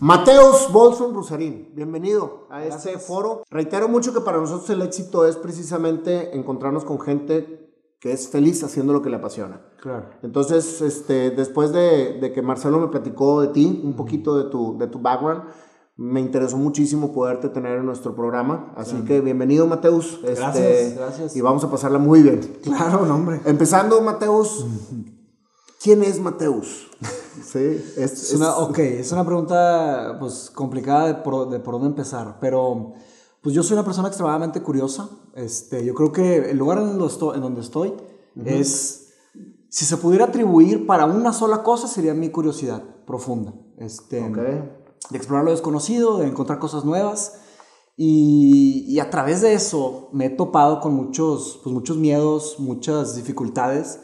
Mateus Bolson Rusarín, bienvenido a este foro. Reitero mucho que para nosotros el éxito es precisamente encontrarnos con gente que es feliz haciendo lo que le apasiona. Claro. Entonces, este, después de, de que Marcelo me platicó de ti, un poquito de tu, de tu background, me interesó muchísimo poderte tener en nuestro programa. Así que bienvenido, Mateus. Este, Gracias, gracias. Y vamos a pasarla muy bien. Claro, no, hombre. Empezando, Mateus, ¿quién es Mateus? sí, es, Es una, ok, es una pregunta pues complicada de por, de por dónde empezar, pero pues yo soy una persona extremadamente curiosa. Este, yo creo que el lugar en donde estoy, en donde estoy es, si se pudiera atribuir para una sola cosa, sería mi curiosidad profunda. Este, Ok. de explorar lo desconocido, de encontrar cosas nuevas. Y, y a través de eso me he topado con muchos, pues muchos miedos, muchas dificultades,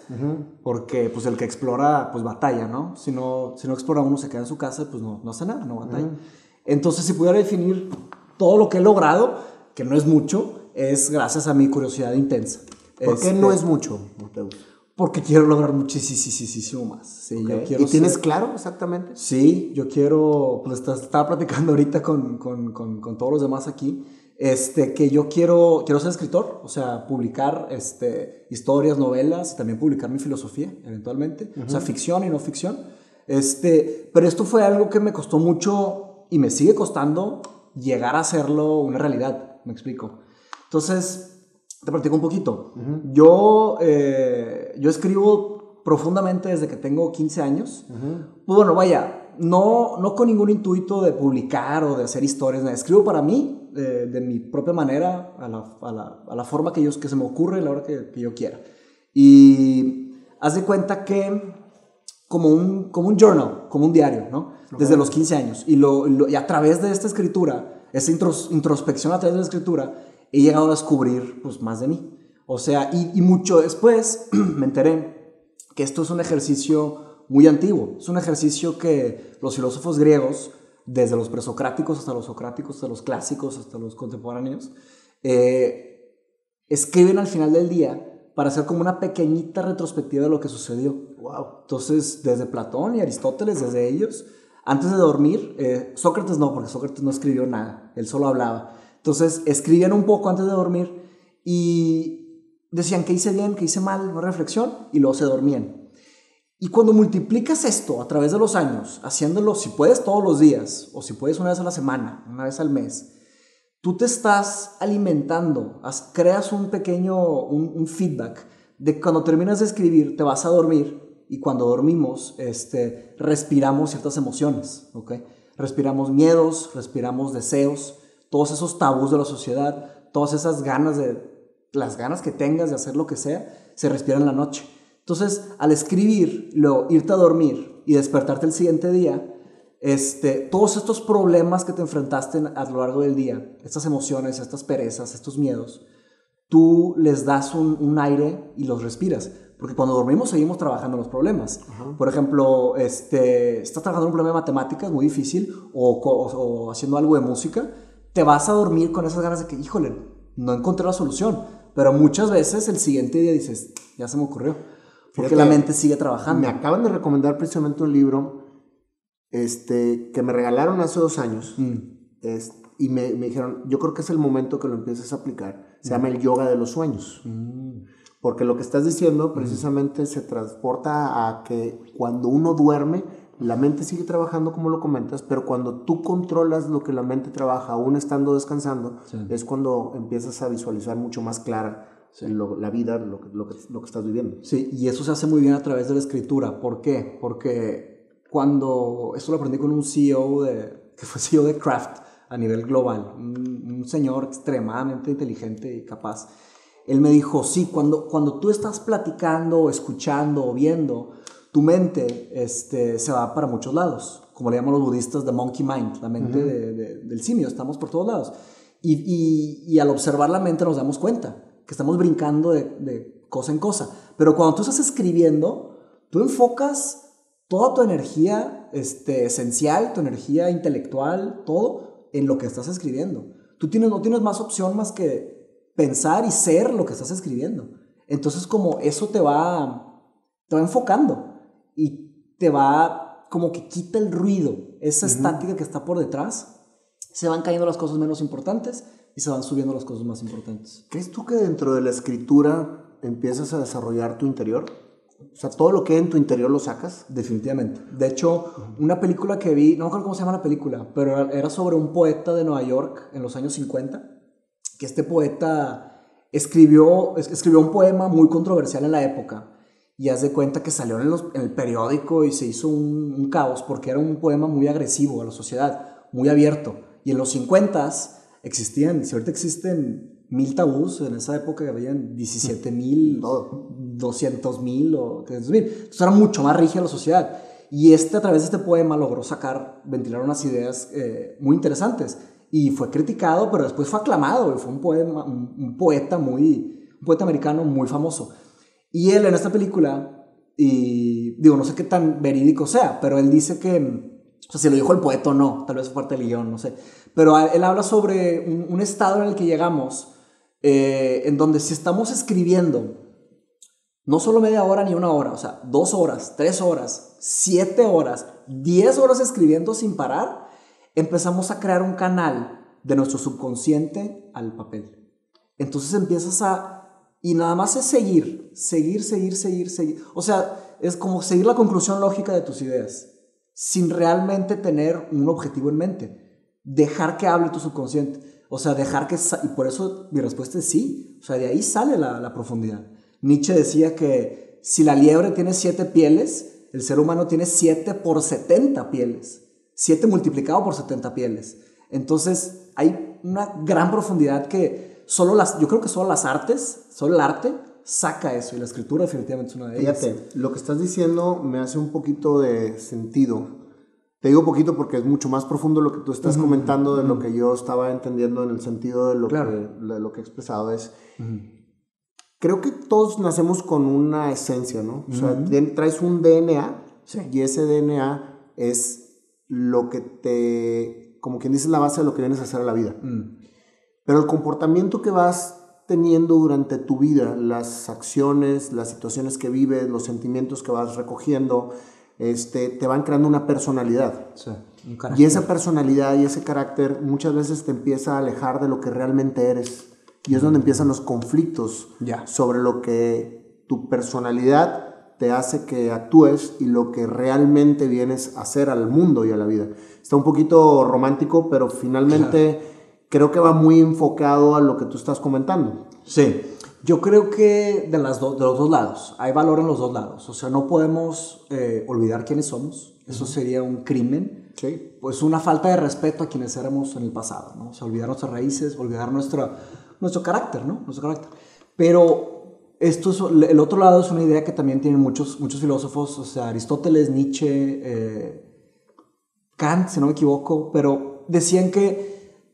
porque pues el que explora pues batalla, ¿no? Si no, si no explora uno se queda en su casa, pues no, no hace nada, no batalla. Entonces si pudiera definir todo lo que he logrado, que no es mucho, es gracias a mi curiosidad intensa. ¿Por qué Este, no es mucho, Mateus? Porque quiero lograr muchísimo más. Sí, yo Ok. quiero ¿Y tienes ser- claro exactamente? Sí, yo quiero, pues estaba platicando ahorita con, con, con, con todos los demás aquí, este, que yo quiero, quiero ser escritor, o sea, publicar este, historias, novelas, y también publicar mi filosofía, eventualmente, o sea, ficción y no ficción. Este, pero esto fue algo que me costó mucho y me sigue costando llegar a hacerlo una realidad, me explico. Entonces, te platico un poquito. yo, eh, yo escribo profundamente desde que tengo 15 años. Pues bueno, vaya, no, no con ningún intuito de publicar o de hacer historias. Escribo para mí, eh, de mi propia manera, a la, a la- a la forma que, yo, que se me ocurre, a la hora que, que yo quiera. Y haz de cuenta que como un, como un journal, como un diario, ¿no? Desde los 15 años. Y, lo, lo- y a través de esta escritura, esta intros- introspección a través de la escritura, he llegado a descubrir pues, más de mí. O sea, y, y mucho después me enteré que esto es un ejercicio muy antiguo. Es un ejercicio que los filósofos griegos, desde los presocráticos hasta los socráticos, hasta los clásicos, hasta los contemporáneos, eh, escriben al final del día para hacer como una pequeñita retrospectiva de lo que sucedió. Wow. Entonces, desde Platón y Aristóteles, desde ellos, antes de dormir, eh, Sócrates no, porque Sócrates no escribió nada, él solo hablaba. Entonces, escribían un poco antes de dormir y decían que hice bien, que hice mal, una reflexión, y luego se dormían. Y cuando multiplicas esto a través de los años, haciéndolo, si puedes todos los días, o si puedes una vez a la semana, una vez al mes, tú te estás alimentando, haz- creas un pequeño, un, feedback de cuando terminas de escribir te vas a dormir y cuando dormimos este, respiramos ciertas emociones, ¿ok? Respiramos miedos, respiramos deseos, todos esos tabús de la sociedad, todas esas ganas de, las ganas que tengas de hacer lo que sea, se respiran en la noche. Entonces, al escribir, luego irte a dormir y despertarte el siguiente día, este, todos estos problemas que te enfrentaste en- a lo largo del día, estas emociones, estas perezas, estos miedos, tú les das un, un aire y los respiras. Porque cuando dormimos seguimos trabajando los problemas. Por ejemplo, este, estás trabajando un problema de matemáticas muy difícil o, o- o haciendo algo de música, te vas a dormir con esas ganas de que, híjole, no encontré la solución. Pero muchas veces el siguiente día dices, ya se me ocurrió. Porque Fíjate, la mente sigue trabajando. Me acaban de recomendar precisamente un libro este, que me regalaron hace dos años. Mm. es- y me, me dijeron, yo creo que es el momento que lo empieces a aplicar. Se llama el yoga de los sueños. Mm. Porque lo que estás diciendo precisamente se transporta a que cuando uno duerme, la mente sigue trabajando como lo comentas, pero cuando tú controlas lo que la mente trabaja, aún estando descansando, Sí. es cuando empiezas a visualizar mucho más clara lo- la vida, lo, que- lo que, lo que estás viviendo. Sí, y eso se hace muy bien a través de la escritura. ¿Por qué? Porque cuando, esto lo aprendí con un CEO de, que fue CEO de Kraft a nivel global, un, un señor extremadamente inteligente y capaz, él me dijo, sí, cuando, cuando tú estás platicando, escuchando o viendo, tu mente este, se va para muchos lados, como le llaman los budistas, the monkey mind, la mente de- de- del simio, estamos por todos lados. Y, y- y al observar la mente nos damos cuenta que estamos brincando de, de cosa en cosa. Pero cuando tú estás escribiendo, tú enfocas toda tu energía este, esencial, tu energía intelectual, todo en lo que estás escribiendo. Tú tienes, no tienes más opción más que pensar y ser lo que estás escribiendo. Entonces como eso te va, te va enfocando y te va como que quita el ruido, esa estática que está por detrás, se van cayendo las cosas menos importantes y se van subiendo las cosas más importantes. ¿Crees tú que dentro de la escritura empiezas a desarrollar tu interior? O sea, todo lo que hay en tu interior lo sacas. Definitivamente. De hecho, una película que vi, no me acuerdo cómo se llama la película, pero era sobre un poeta de Nueva York en los años 50, que este poeta escribió, escribió un poema muy controversial en la época. Y haz de cuenta que salió en, el periódico y se hizo un, un, caos porque era un poema muy agresivo a la sociedad, muy abierto. Y en los 50 existían, si ahorita existen mil tabús, en esa época habían 17 mil, 200 mil o 300 mil. Entonces era mucho más rígida la sociedad. Y este, a través de este poema, logró sacar, ventilar unas ideas eh, muy interesantes. Y fue criticado, pero después fue aclamado. Fue un, poema, un, poeta muy, un poeta americano muy famoso. Y él en esta película, y digo, no sé qué tan verídico sea, pero él dice que, o sea, si lo dijo el poeta o no, tal vez fue parte del guion, no sé. Pero él habla sobre un, un estado en el que llegamos, eh, en donde si estamos escribiendo, no solo media hora ni una hora, o sea, dos horas, tres horas, siete horas, diez horas escribiendo sin parar, empezamos a crear un canal de nuestro subconsciente al papel. Entonces empiezas a... Y nada más es seguir, seguir, seguir, seguir, seguir. O sea, es como seguir la conclusión lógica de tus ideas, sin realmente tener un objetivo en mente. Dejar que hable tu subconsciente. O sea, dejar que... Y por eso mi respuesta es sí. O sea, de ahí sale la, la profundidad. Nietzsche decía que si la liebre tiene siete pieles, el ser humano tiene siete por 70 pieles. Siete multiplicado por 70 pieles. Entonces, hay una gran profundidad que solo las, yo creo que solo las artes, solo el arte, saca eso. Y la escritura definitivamente es una de ellas. Fíjate, lo que estás diciendo me hace un poquito de sentido. Te digo poquito porque es mucho más profundo lo que tú estás comentando de lo que yo estaba entendiendo en el sentido de lo, que, de lo que he expresado. Es, creo que todos nacemos con una esencia, ¿no? O sea, traes un DNA y ese DNA es lo que te, como quien dice, la base de lo que vienes a hacer a la vida. Mm. Pero el comportamiento que vas teniendo durante tu vida, las acciones, las situaciones que vives, los sentimientos que vas recogiendo, este, te van creando una personalidad. Sí, un y esa personalidad y ese carácter muchas veces te empieza a alejar de lo que realmente eres. Y es donde empiezan los conflictos sobre lo que tu personalidad te hace que actúes y lo que realmente vienes a hacer al mundo y a la vida. Está un poquito romántico, pero finalmente creo que va muy enfocado a lo que tú estás comentando. Sí, yo creo que de, las de los dos lados, hay valor en los dos lados. O sea, no podemos eh, olvidar quiénes somos, eso sería un crimen. Sí. Pues una falta de respeto a quienes éramos en el pasado, ¿no? O sea, olvidar nuestras raíces, olvidar nuestra nuestro carácter, ¿no? Nuestro carácter. Pero esto es, el otro lado es una idea que también tienen muchos, muchos filósofos, o sea, Aristóteles, Nietzsche, eh, Kant, si no me equivoco, pero decían que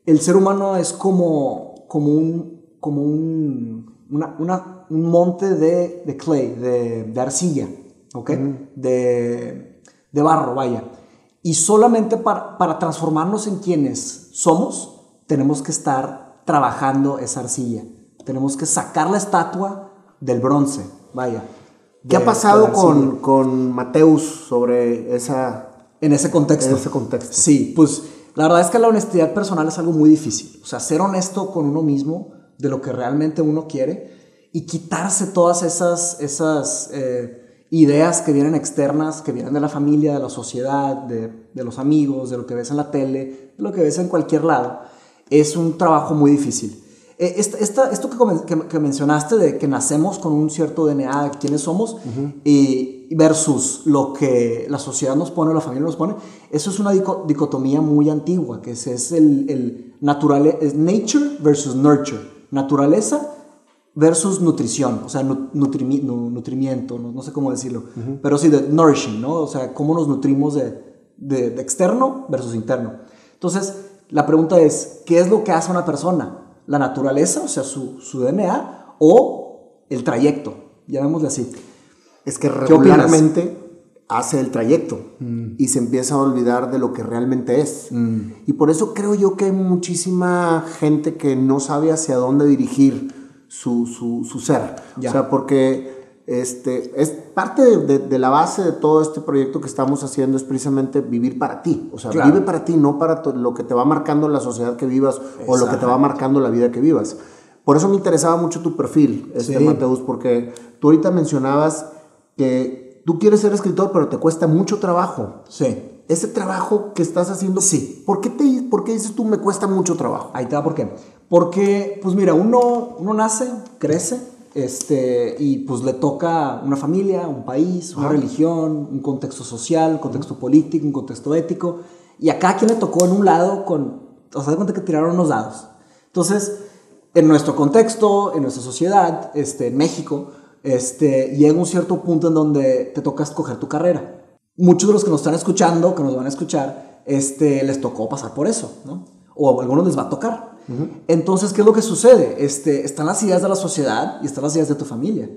el ser humano es como, como un, como un, una, un monte de, de clay, de, de, arcilla, ¿ok? de, de, barro, vaya. Y solamente para, para transformarnos en quienes somos, tenemos que estar trabajando esa arcilla. Tenemos que sacar la estatua del bronce, vaya. ¿Qué ha pasado con, con Mateus sobre esa... En ese contexto. En ese contexto. Sí, pues la verdad es que la honestidad personal es algo muy difícil. O sea, ser honesto con uno mismo de lo que realmente uno quiere y quitarse todas esas, esas eh, ideas que vienen externas, que vienen de la familia, de la sociedad, de, de los amigos, de lo que ves en la tele, de lo que ves en cualquier lado es un trabajo muy difícil. Eh, esta, esto que, que, mencionaste de que nacemos con un cierto DNA de quiénes somos y versus lo que la sociedad nos pone o la familia nos pone, eso es una dicotomía muy antigua, que es, es el, el es nature versus nurture, naturaleza versus nutrición, o sea, nutrimiento, no, sé cómo decirlo, pero sí de nourishing, ¿no? O sea, cómo nos nutrimos de, de, de externo versus interno. Entonces, la pregunta es, ¿qué es lo que hace una persona? ¿La naturaleza, o sea, su, su DNA, o el trayecto? Llamémosle así. Es que regularmente hace el trayecto mm. y se empieza a olvidar de lo que realmente es. Mm. Y por eso creo yo que hay muchísima gente que no sabe hacia dónde dirigir su, su, su ser. O sea, porque Este, es parte de, de- de la base de todo este proyecto que estamos haciendo es precisamente vivir para ti. O sea, Claro. vive para ti, no para to- lo que te va marcando la sociedad que vivas o lo que te va marcando la vida que vivas. Por eso me interesaba mucho tu perfil, este Sí. Mateus, porque tú ahorita mencionabas que tú quieres ser escritor, pero te cuesta mucho trabajo. Sí. Ese trabajo que estás haciendo, Sí. ¿por qué, te, ¿por qué dices tú me cuesta mucho trabajo? Ahí te va por qué. Porque, pues mira, uno, uno nace, crece, este, y pues le toca una familia, un país, una religión, un contexto social, un contexto político, un contexto ético, y a cada quien le tocó en un lado con, o sea, de cuenta que tiraron unos dados. Entonces, en nuestro contexto, en nuestra sociedad, este, en México, este, llega un cierto punto en donde te toca escoger tu carrera. Muchos de los que nos están escuchando, que nos van a escuchar, este, les tocó pasar por eso, ¿no? O a algunos les va a tocar. Entonces, ¿qué es lo que sucede? Este, están las ideas de la sociedad y están las ideas de tu familia.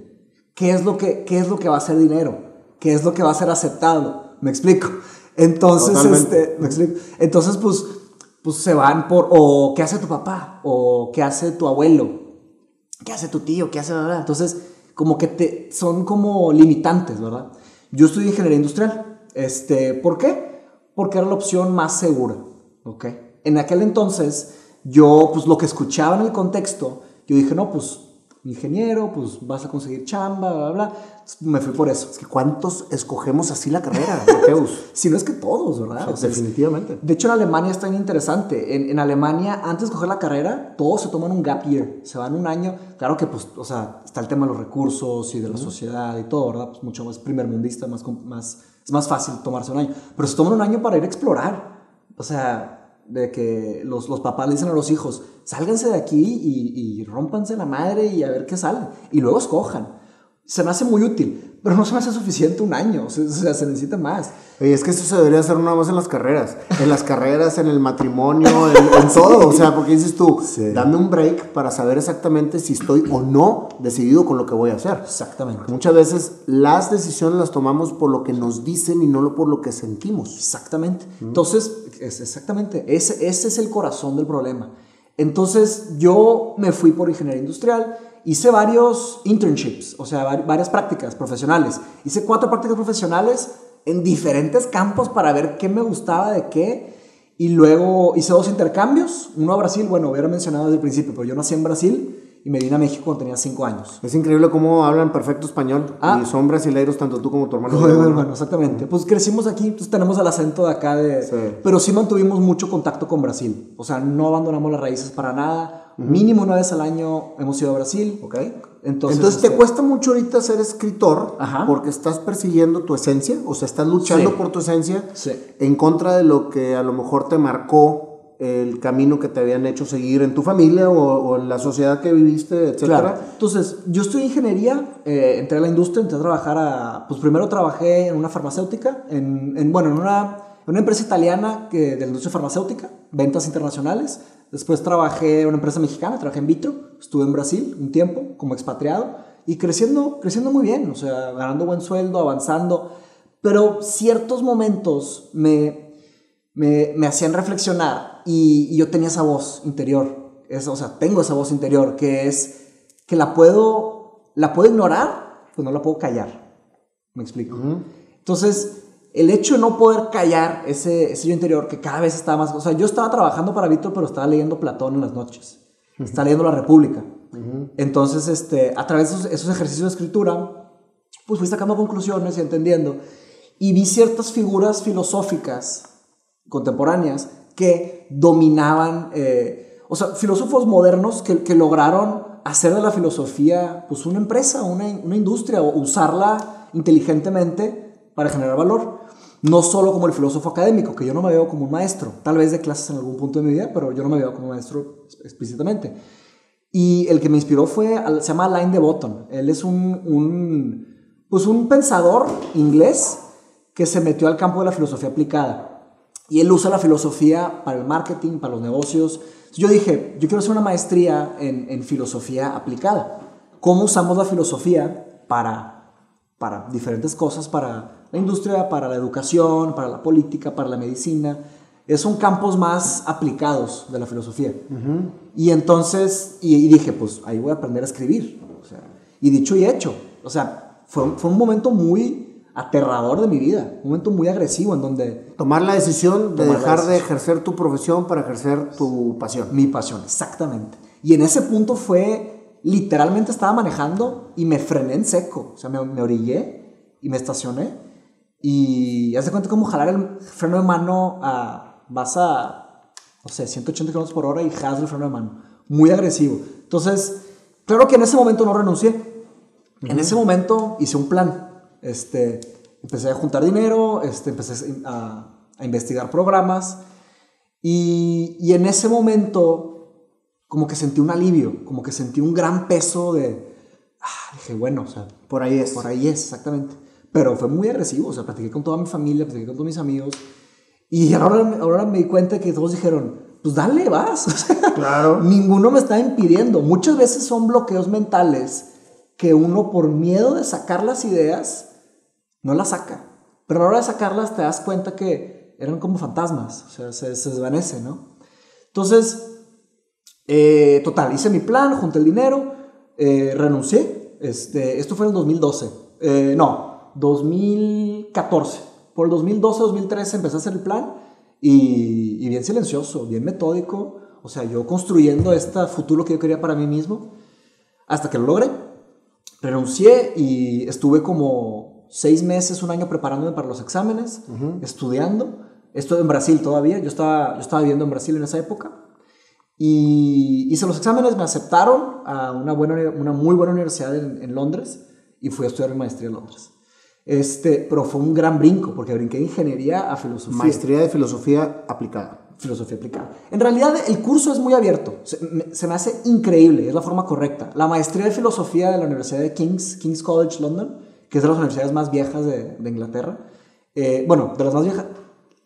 ¿Qué es lo que, qué es lo que va a ser dinero? ¿Qué es lo que va a ser aceptado? ¿Me explico? Entonces, Totalmente. este, ¿me explico? Entonces, pues, pues se van por, o qué hace tu papá, o qué hace tu abuelo, qué hace tu tío, qué hace, ¿verdad? Entonces, como que te, son como limitantes, ¿verdad? Yo estudié ingeniería industrial. Este, ¿Por qué? Porque era la opción más segura, ¿ok? En aquel entonces, yo, pues lo que escuchaba en el contexto, yo dije, no, pues, ingeniero, pues vas a conseguir chamba, bla, bla. Entonces, me fui por eso. Es que ¿cuántos escogemos así la carrera, Mateus? Si no es que todos, ¿verdad? O sea, es- Definitivamente. de hecho, en Alemania está bien interesante. En, en Alemania, antes de coger la carrera, todos se toman un gap year. Se van un año. Claro que, pues, o sea, está el tema de los recursos y de la sociedad y todo, ¿verdad? Pues mucho más primermundista, más, más, es más fácil tomarse un año. Pero se toman un año para ir a explorar. O sea, de que los, los papás le dicen a los hijos, sálganse de aquí y, y rómpanse la madre y a ver qué sale. Y luego escojan. Se me hace muy útil, pero no se me hace suficiente un año. O sea, se necesita más. Oye, es que eso se debería hacer nada más en las carreras. En las carreras, en el matrimonio, en, en todo. O sea, porque dices tú, Sí. dame un break para saber exactamente si estoy o no decidido con lo que voy a hacer. Exactamente. Muchas veces las decisiones las tomamos por lo que nos dicen y no por lo que sentimos. Exactamente. Entonces, es exactamente, ese, ese es el corazón del problema. Entonces, yo me fui por ingeniería industrial, hice varios internships, o sea, vari- varias prácticas profesionales. Hice cuatro prácticas profesionales en diferentes campos para ver qué me gustaba de qué. Y luego hice dos intercambios, uno a Brasil, bueno, hubiera mencionado desde el principio, pero yo nací en Brasil y me vine a México cuando tenía cinco años. Es increíble cómo hablan perfecto español. Ah. Y son brasileiros tanto tú como tu hermano. Como mi hermano, exactamente. Pues crecimos aquí, pues tenemos el acento de acá de... Sí. Pero sí mantuvimos mucho contacto con Brasil. O sea, no abandonamos las raíces para nada. Mínimo una vez al año hemos ido a Brasil. ¿Ok? Entonces, Entonces, te este, cuesta mucho ahorita ser escritor Ajá. porque estás persiguiendo tu esencia, o sea, estás luchando Sí. por tu esencia Sí. en contra de lo que a lo mejor te marcó el camino que te habían hecho seguir en tu familia o, o en la sociedad que viviste, etcétera. Claro. Entonces, yo estudié ingeniería, eh, entré a la industria, entré a trabajar a... Pues primero trabajé en una farmacéutica, en, en, bueno, en una, en una empresa italiana que, de la industria farmacéutica, ventas internacionales. Después trabajé en una empresa mexicana, trabajé en Vitro, estuve en Brasil un tiempo como expatriado y creciendo, creciendo muy bien, o sea, ganando buen sueldo, avanzando. Pero ciertos momentos me, me, me hacían reflexionar y, y yo tenía esa voz interior, es, o sea, tengo esa voz interior que es que la puedo, la puedo ignorar, pues no la puedo callar. ¿Me explico? Entonces, el hecho de no poder callar ese, ese yo interior que cada vez estaba más... O sea, yo estaba trabajando para Víctor, pero estaba leyendo Platón en las noches. Estaba leyendo La República. Entonces, este, a través de esos, esos ejercicios de escritura, pues fui sacando conclusiones y entendiendo. Y vi ciertas figuras filosóficas contemporáneas que dominaban, eh, o sea, filósofos modernos que, que lograron hacer de la filosofía pues una empresa, una, una industria, o usarla inteligentemente para generar valor. No solo como el filósofo académico, que yo no me veo como un maestro, tal vez de clases en algún punto de mi vida, pero yo no me veo como maestro explícitamente. Y el que me inspiró fue, se llama Alain de Botton. Él es un, pues un pensador inglés que se metió al campo de la filosofía aplicada. Y él usa la filosofía para el marketing, para los negocios. Yo dije, yo quiero hacer una maestría en, en filosofía aplicada. ¿Cómo usamos la filosofía para, para diferentes cosas, para la industria, para la educación, para la política, para la medicina? Es son campos más aplicados de la filosofía. Y entonces, y, y, dije, pues ahí voy a aprender a escribir. O sea, y dicho y hecho. O sea, fue, fue un momento muy aterrador de mi vida, un momento muy agresivo en donde Tomar la decisión de dejar de ejercer tu profesión para ejercer tu pasión. mi pasión, exactamente. Y en ese punto fue, literalmente estaba manejando y me frené en seco, o sea, me, me orillé y me estacioné y haz de cuenta como jalar el freno de mano a, vas a, no sé, 180 km por hora y jalas el freno de mano, muy agresivo. Entonces, claro que en ese momento no renuncié, en ese momento hice un plan. Este, empecé a juntar dinero, este, empecé a, a investigar programas y, y en ese momento como que sentí un alivio, como que sentí un gran peso de... Ah, dije, bueno, o sea, Por ahí es. por ahí es, exactamente. Pero fue muy agresivo, o sea, platiqué con toda mi familia, platiqué con todos mis amigos. Y ahora, ahora me di cuenta que todos dijeron, pues dale, vas. O sea, Claro. Ninguno me está impidiendo. Muchas veces son bloqueos mentales que uno por miedo de sacar las ideas no las saca. Pero a la hora de sacarlas te das cuenta que eran como fantasmas, o sea, se, se desvanece, ¿no? Entonces, eh, total, hice mi plan, junté el dinero, eh, renuncié. Este, esto fue en el 2012. Eh, no, 2014. Por el 2012-2013 empecé a hacer el plan y, y bien silencioso, bien metódico. O sea, yo construyendo este futuro que yo quería para mí mismo. Hasta que lo logré. Renuncié y estuve como seis meses, un año preparándome para los exámenes, estudiando. Esto en Brasil todavía. Yo estaba, yo estaba viviendo en Brasil en esa época. Y hice los exámenes, me aceptaron a una, buena, una muy buena universidad en, en Londres y fui a estudiar mi maestría en Londres. Este, pero fue un gran brinco porque brinqué de ingeniería a filosofía. Maestría de filosofía aplicada. Filosofía aplicada. En realidad el curso es muy abierto, se me, se me hace increíble, es la forma correcta. La maestría de filosofía de la Universidad de King's, King's College London, que es de las universidades más viejas de, de Inglaterra, eh, bueno, de las más viejas,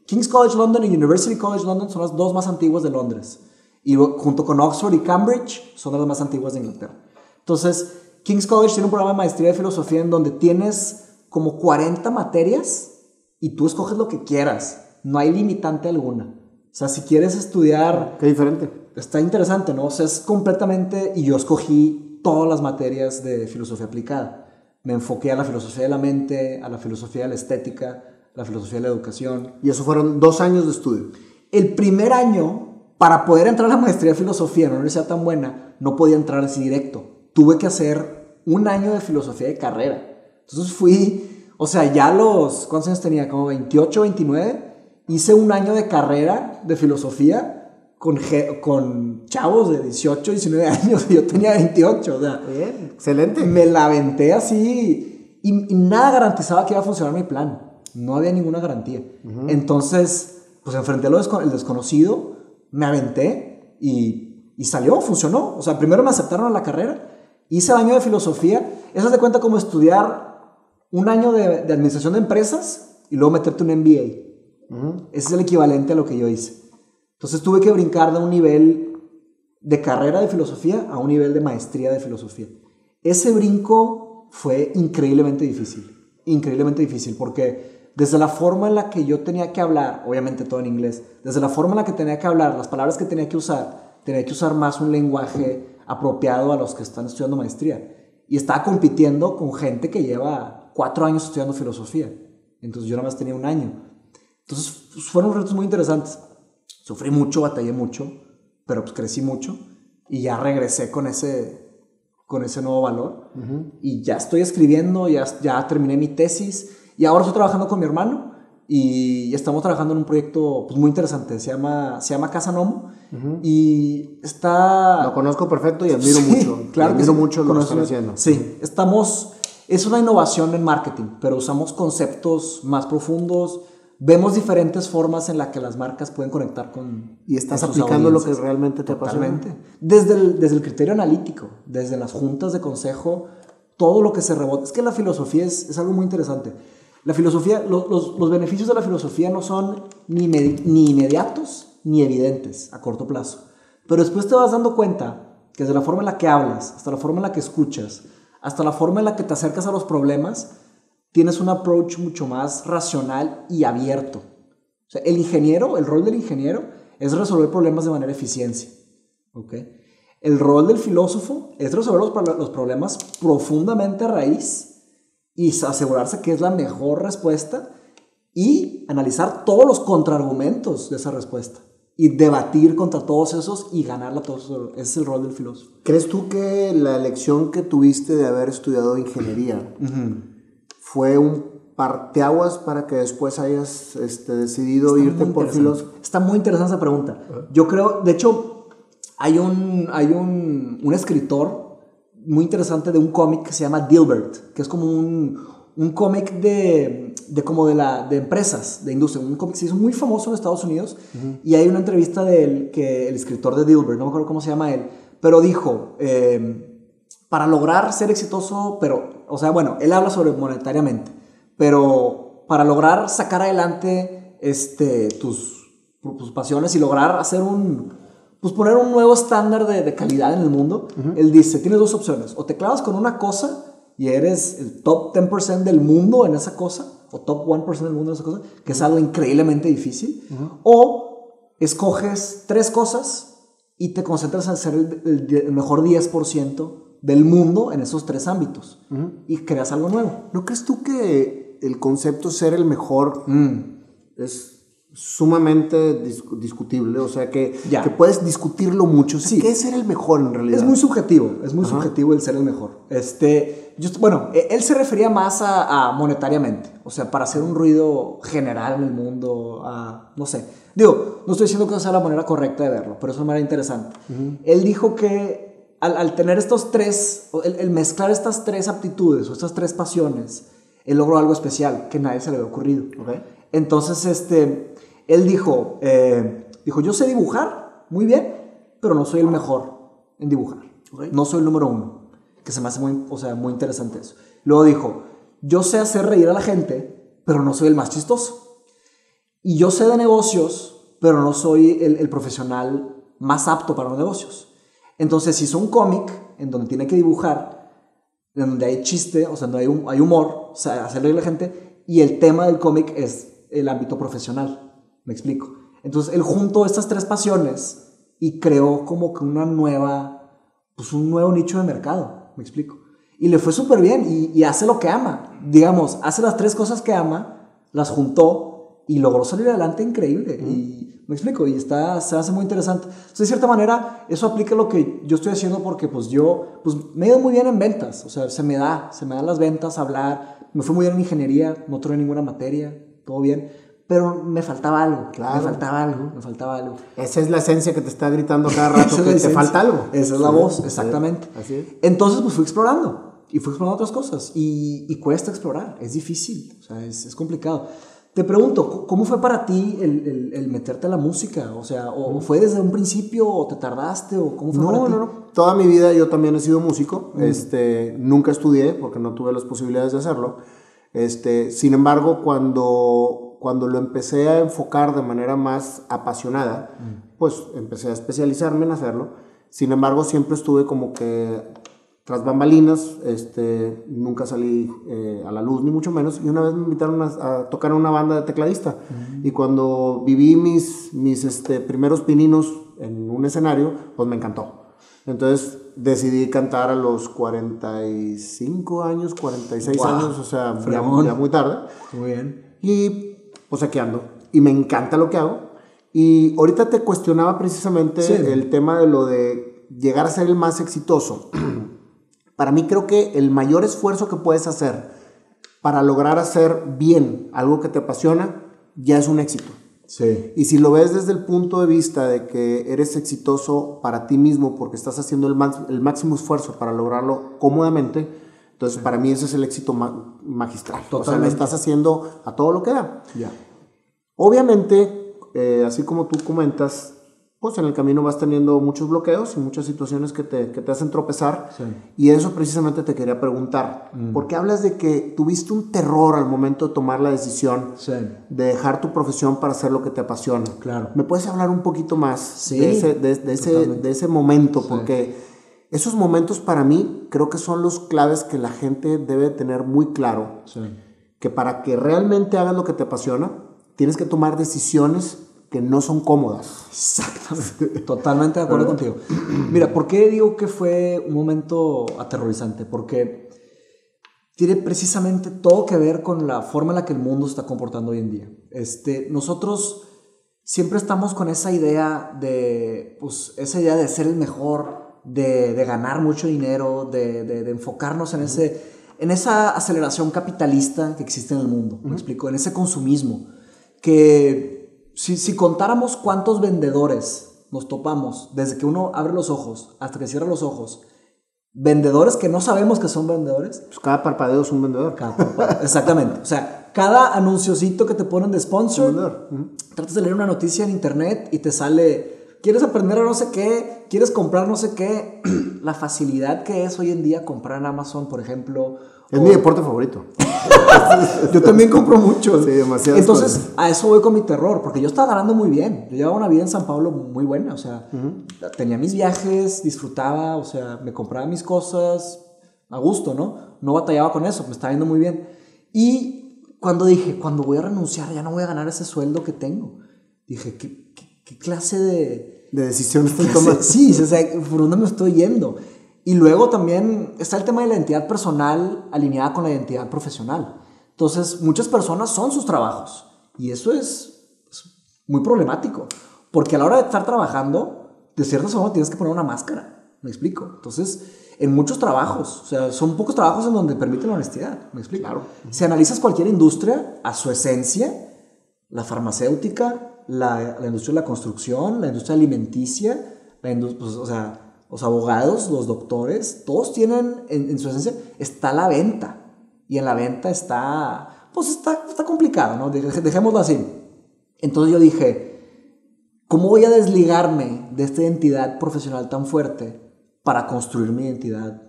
King's College London y University College London son las dos más antiguas de Londres. Y junto con Oxford y Cambridge son las más antiguas de Inglaterra. Entonces, King's College tiene un programa de maestría de filosofía en donde tienes como 40 materias y tú escoges lo que quieras. No hay limitante alguna. O sea, si quieres estudiar, Qué diferente. está interesante, ¿no? O sea, es completamente... Y yo escogí todas las materias de filosofía aplicada. Me enfoqué a la filosofía de la mente, a la filosofía de la estética, a la filosofía de la educación. Y eso fueron dos años de estudio. El primer año, para poder entrar a la maestría de filosofía en una universidad tan buena, no podía entrar así directo. Tuve que hacer un año de filosofía de carrera. Entonces fui, o sea, ya los, ¿cuántos años tenía? Como 28, 29. Hice un año de carrera de filosofía con, con chavos de 18, 19 años. y Yo tenía 28, o sea, Bien, excelente. me la aventé así y, y nada garantizaba que iba a funcionar mi plan. No había ninguna garantía. Entonces, pues enfrenté lo el desconocido, me aventé y, y salió, funcionó. O sea, primero me aceptaron a la carrera, hice el año de filosofía. Eso se cuenta como estudiar un año de, de administración de empresas y luego meterte un MBA. Ese es el equivalente a lo que yo hice. Entonces tuve que brincar de un nivel de carrera de filosofía a un nivel de maestría de filosofía. Ese brinco fue increíblemente difícil, increíblemente difícil, porque desde la forma en la que yo tenía que hablar, obviamente todo en inglés, desde la forma en la que tenía que hablar, las palabras que tenía que usar, tenía que usar más un lenguaje apropiado a los que están estudiando maestría. Y estaba compitiendo con gente que lleva cuatro años estudiando filosofía. Entonces yo nada más tenía un año. Entonces fueron retos muy interesantes. Sufrí mucho, batallé mucho, pero pues crecí mucho y ya regresé con ese, con ese nuevo valor. Y ya estoy escribiendo, ya, ya terminé mi tesis y ahora estoy trabajando con mi hermano y estamos trabajando en un proyecto pues, muy interesante. Se llama, se llama Casa Nomo y está... Lo conozco perfecto y admiro Sí, mucho. Claro que admiro sí. mucho lo que Conocimiento. haciendo. Sí, estamos. Es una innovación en marketing, pero usamos conceptos más profundos. Vemos diferentes formas en las que las marcas pueden conectar con. Y estás aplicando lo que realmente te apasiona. Totalmente. Desde el, desde el criterio analítico, desde las juntas de consejo, todo lo que se rebota. Es que la filosofía es, es algo muy interesante. La filosofía, lo- los, los beneficios de la filosofía no son ni, ni inmediatos ni evidentes a corto plazo. Pero después te vas dando cuenta que desde la forma en la que hablas, hasta la forma en la que escuchas, hasta la forma en la que te acercas a los problemas, tienes un approach mucho más racional y abierto. El ingeniero, el rol del ingeniero es resolver problemas de manera eficiencia. ¿ok? El rol del filósofo es resolver los problemas profundamente a raíz y asegurarse que es la mejor respuesta y analizar todos los contraargumentos de esa respuesta y debatir contra todos esos y ganarla todos. Ese es el rol del filósofo. ¿Crees tú que la elección que tuviste de haber estudiado ingeniería fue un parteaguas para que después hayas este, decidido irte por filósofo? Está muy interesante esa pregunta. Yo creo, de hecho, hay un, hay un, un escritor muy interesante de un cómic que se llama Dilbert, que es como un, un cómic de, de, como de, la, de empresas, de industria, un cómic que se hizo muy famoso en Estados Unidos y hay una entrevista de él, que el escritor de Dilbert, no me acuerdo cómo se llama él, pero dijo, eh, para lograr ser exitoso, pero, o sea, bueno, él habla sobre monetariamente, pero para lograr sacar adelante este, tus, tus pasiones y lograr hacer un, pues poner un nuevo estándar de, de calidad en el mundo, él dice, tienes dos opciones, o te clavas con una cosa, y eres el top 10% del mundo en esa cosa, o top 1% del mundo en esa cosa, que es algo increíblemente difícil, o escoges tres cosas y te concentras en ser el, el, mejor 10% del mundo en esos tres ámbitos y creas algo nuevo. ¿No crees tú que el concepto ser el mejor mm. es sumamente discutible, o sea que, que puedes discutirlo mucho. sí. ¿Qué es ser el mejor en realidad? Es muy subjetivo, es muy subjetivo el ser el mejor. Este, bueno, e, él se refería más a, monetariamente, o sea, para hacer un ruido general en el mundo, a, no sé. Digo, no estoy diciendo que sea la manera correcta de verlo, pero es una manera interesante. Él dijo que al, tener estos tres, el, mezclar estas tres aptitudes o estas tres pasiones, él logró algo especial que nadie se le había ocurrido. Entonces, este, él dijo, eh, dijo, yo sé dibujar muy bien, pero no soy el mejor en dibujar. No soy el número uno. Que se me hace muy, o sea, muy interesante eso. Luego dijo, yo sé hacer reír a la gente, pero no soy el más chistoso. Y yo sé de negocios, pero no soy el, el profesional más apto para los negocios. Entonces, hizo un cómic en donde tiene que dibujar, en donde hay chiste, o sea, donde hay, un, hay humor, o sea, hacer reír a la gente, y el tema del cómic es el ámbito profesional. Me explico. Entonces él juntó estas tres pasiones y creó como que una nueva, pues un nuevo nicho de mercado. Me explico. Y le fue súper bien y, hace lo que ama. Digamos, hace las tres cosas que ama, las juntó y logró salir adelante increíble. Y me explico, y está, se hace muy interesante. Entonces, de cierta manera, eso aplica lo que yo estoy haciendo porque pues yo pues, me he ido muy bien en ventas. O sea, se me da, se me dan las ventas, hablar. Me fue muy bien en ingeniería, no tuve ninguna materia, todo bien pero me faltaba algo, claro. me faltaba algo, me faltaba algo. Esa es la esencia que te está gritando cada rato que te falta algo. Esa es la voz, exactamente. Así es. Entonces, pues fui explorando y fui explorando otras cosas y, y cuesta explorar, es difícil, o sea, es, es, complicado. Te pregunto, ¿cómo fue para ti el, el, el meterte a la música? O sea, ¿o fue desde un principio o te tardaste o cómo fue no, para ti? No, no, Toda mi vida yo también he sido músico. Mm. Este, nunca estudié porque no tuve las posibilidades de hacerlo. Este, sin embargo, cuando cuando lo empecé a enfocar de manera más apasionada, mm. pues empecé a especializarme en hacerlo. Sin embargo, siempre estuve como que tras bambalinas, este, nunca salí eh, a la luz, ni mucho menos. Y una vez me invitaron a, tocar en una banda de tecladista. Mm. Y cuando viví mis, mis este, primeros pininos en un escenario, pues me encantó. Entonces decidí cantar a los 45 años, 46 años, o sea, ya, ya, muy tarde. Muy bien. Y pues aquí ando. Y me encanta lo que hago. Y ahorita te cuestionaba precisamente el tema de lo de llegar a ser el más exitoso. para mí creo que el mayor esfuerzo que puedes hacer para lograr hacer bien algo que te apasiona, ya es un éxito. Sí. Y si lo ves desde el punto de vista de que eres exitoso para ti mismo porque estás haciendo el, el máximo esfuerzo para lograrlo cómodamente, entonces, para mí ese es el éxito magistral. Totalmente. O sea, lo estás haciendo a todo lo que da. Ya. Obviamente, eh, así como tú comentas, pues en el camino vas teniendo muchos bloqueos y muchas situaciones que te, que te hacen tropezar. Sí. Y eso precisamente te quería preguntar. Mm. ¿Por qué hablas de que tuviste un terror al momento de tomar la decisión sí. de dejar tu profesión para hacer lo que te apasiona? Claro. ¿Me puedes hablar un poquito más sí, de, ese, de, de ese, de ese momento? Porque esos momentos para mí creo que son los claves que la gente debe tener muy claro. Sí. Que para que realmente hagas lo que te apasiona, tienes que tomar decisiones que no son cómodas. Exactamente. Totalmente de acuerdo contigo. Mira, ¿por qué digo que fue un momento aterrorizante? Porque tiene precisamente todo que ver con la forma en la que el mundo se está comportando hoy en día. Este, nosotros siempre estamos con esa idea de, pues, esa idea de ser el mejor, de, de ganar mucho dinero, de, de, de enfocarnos en, ese, en esa aceleración capitalista que existe en el mundo, me explico, en ese consumismo, que si, si contáramos cuántos vendedores nos topamos desde que uno abre los ojos hasta que cierra los ojos, vendedores que no sabemos que son vendedores. Pues cada parpadeo es un vendedor. Cada parpadeo, exactamente. O sea, cada anunciocito que te ponen de sponsor, tratas de leer una noticia en internet y te sale, quieres aprender a no sé qué, quieres comprar no sé qué. La facilidad que es hoy en día comprar en Amazon, por ejemplo. Es o- mi deporte favorito. yo también compro mucho. Sí, demasiadas Entonces, cosas. a eso voy con mi terror, porque yo estaba ganando muy bien. Yo llevaba una vida en San Pablo muy buena, o sea, tenía mis viajes, disfrutaba, o sea, me compraba mis cosas a gusto, ¿no? No batallaba con eso, me estaba yendo muy bien. Y cuando dije, cuando voy a renunciar, ya no voy a ganar ese sueldo que tengo, dije, ¿qué, qué- clase de, De decisiones estoy tomando. Sí, o sea, ¿por dónde me estoy yendo? Y luego también está el tema de la identidad personal alineada con la identidad profesional. Entonces, muchas personas son sus trabajos y eso es, es muy problemático, porque a la hora de estar trabajando, de cierta forma tienes que poner una máscara, me explico. Entonces, en muchos trabajos, o sea, son pocos trabajos en donde permiten la honestidad, me explico. Claro. Si analizas cualquier industria a su esencia, la farmacéutica, la, la industria de la construcción, la industria alimenticia, la pues, o sea, los abogados, los doctores, todos tienen en, en su esencia, está la venta. Y en la venta está, pues está, está complicado, ¿no? Dejémoslo así. Entonces yo dije, ¿cómo voy a desligarme de esta identidad profesional tan fuerte para construir mi identidad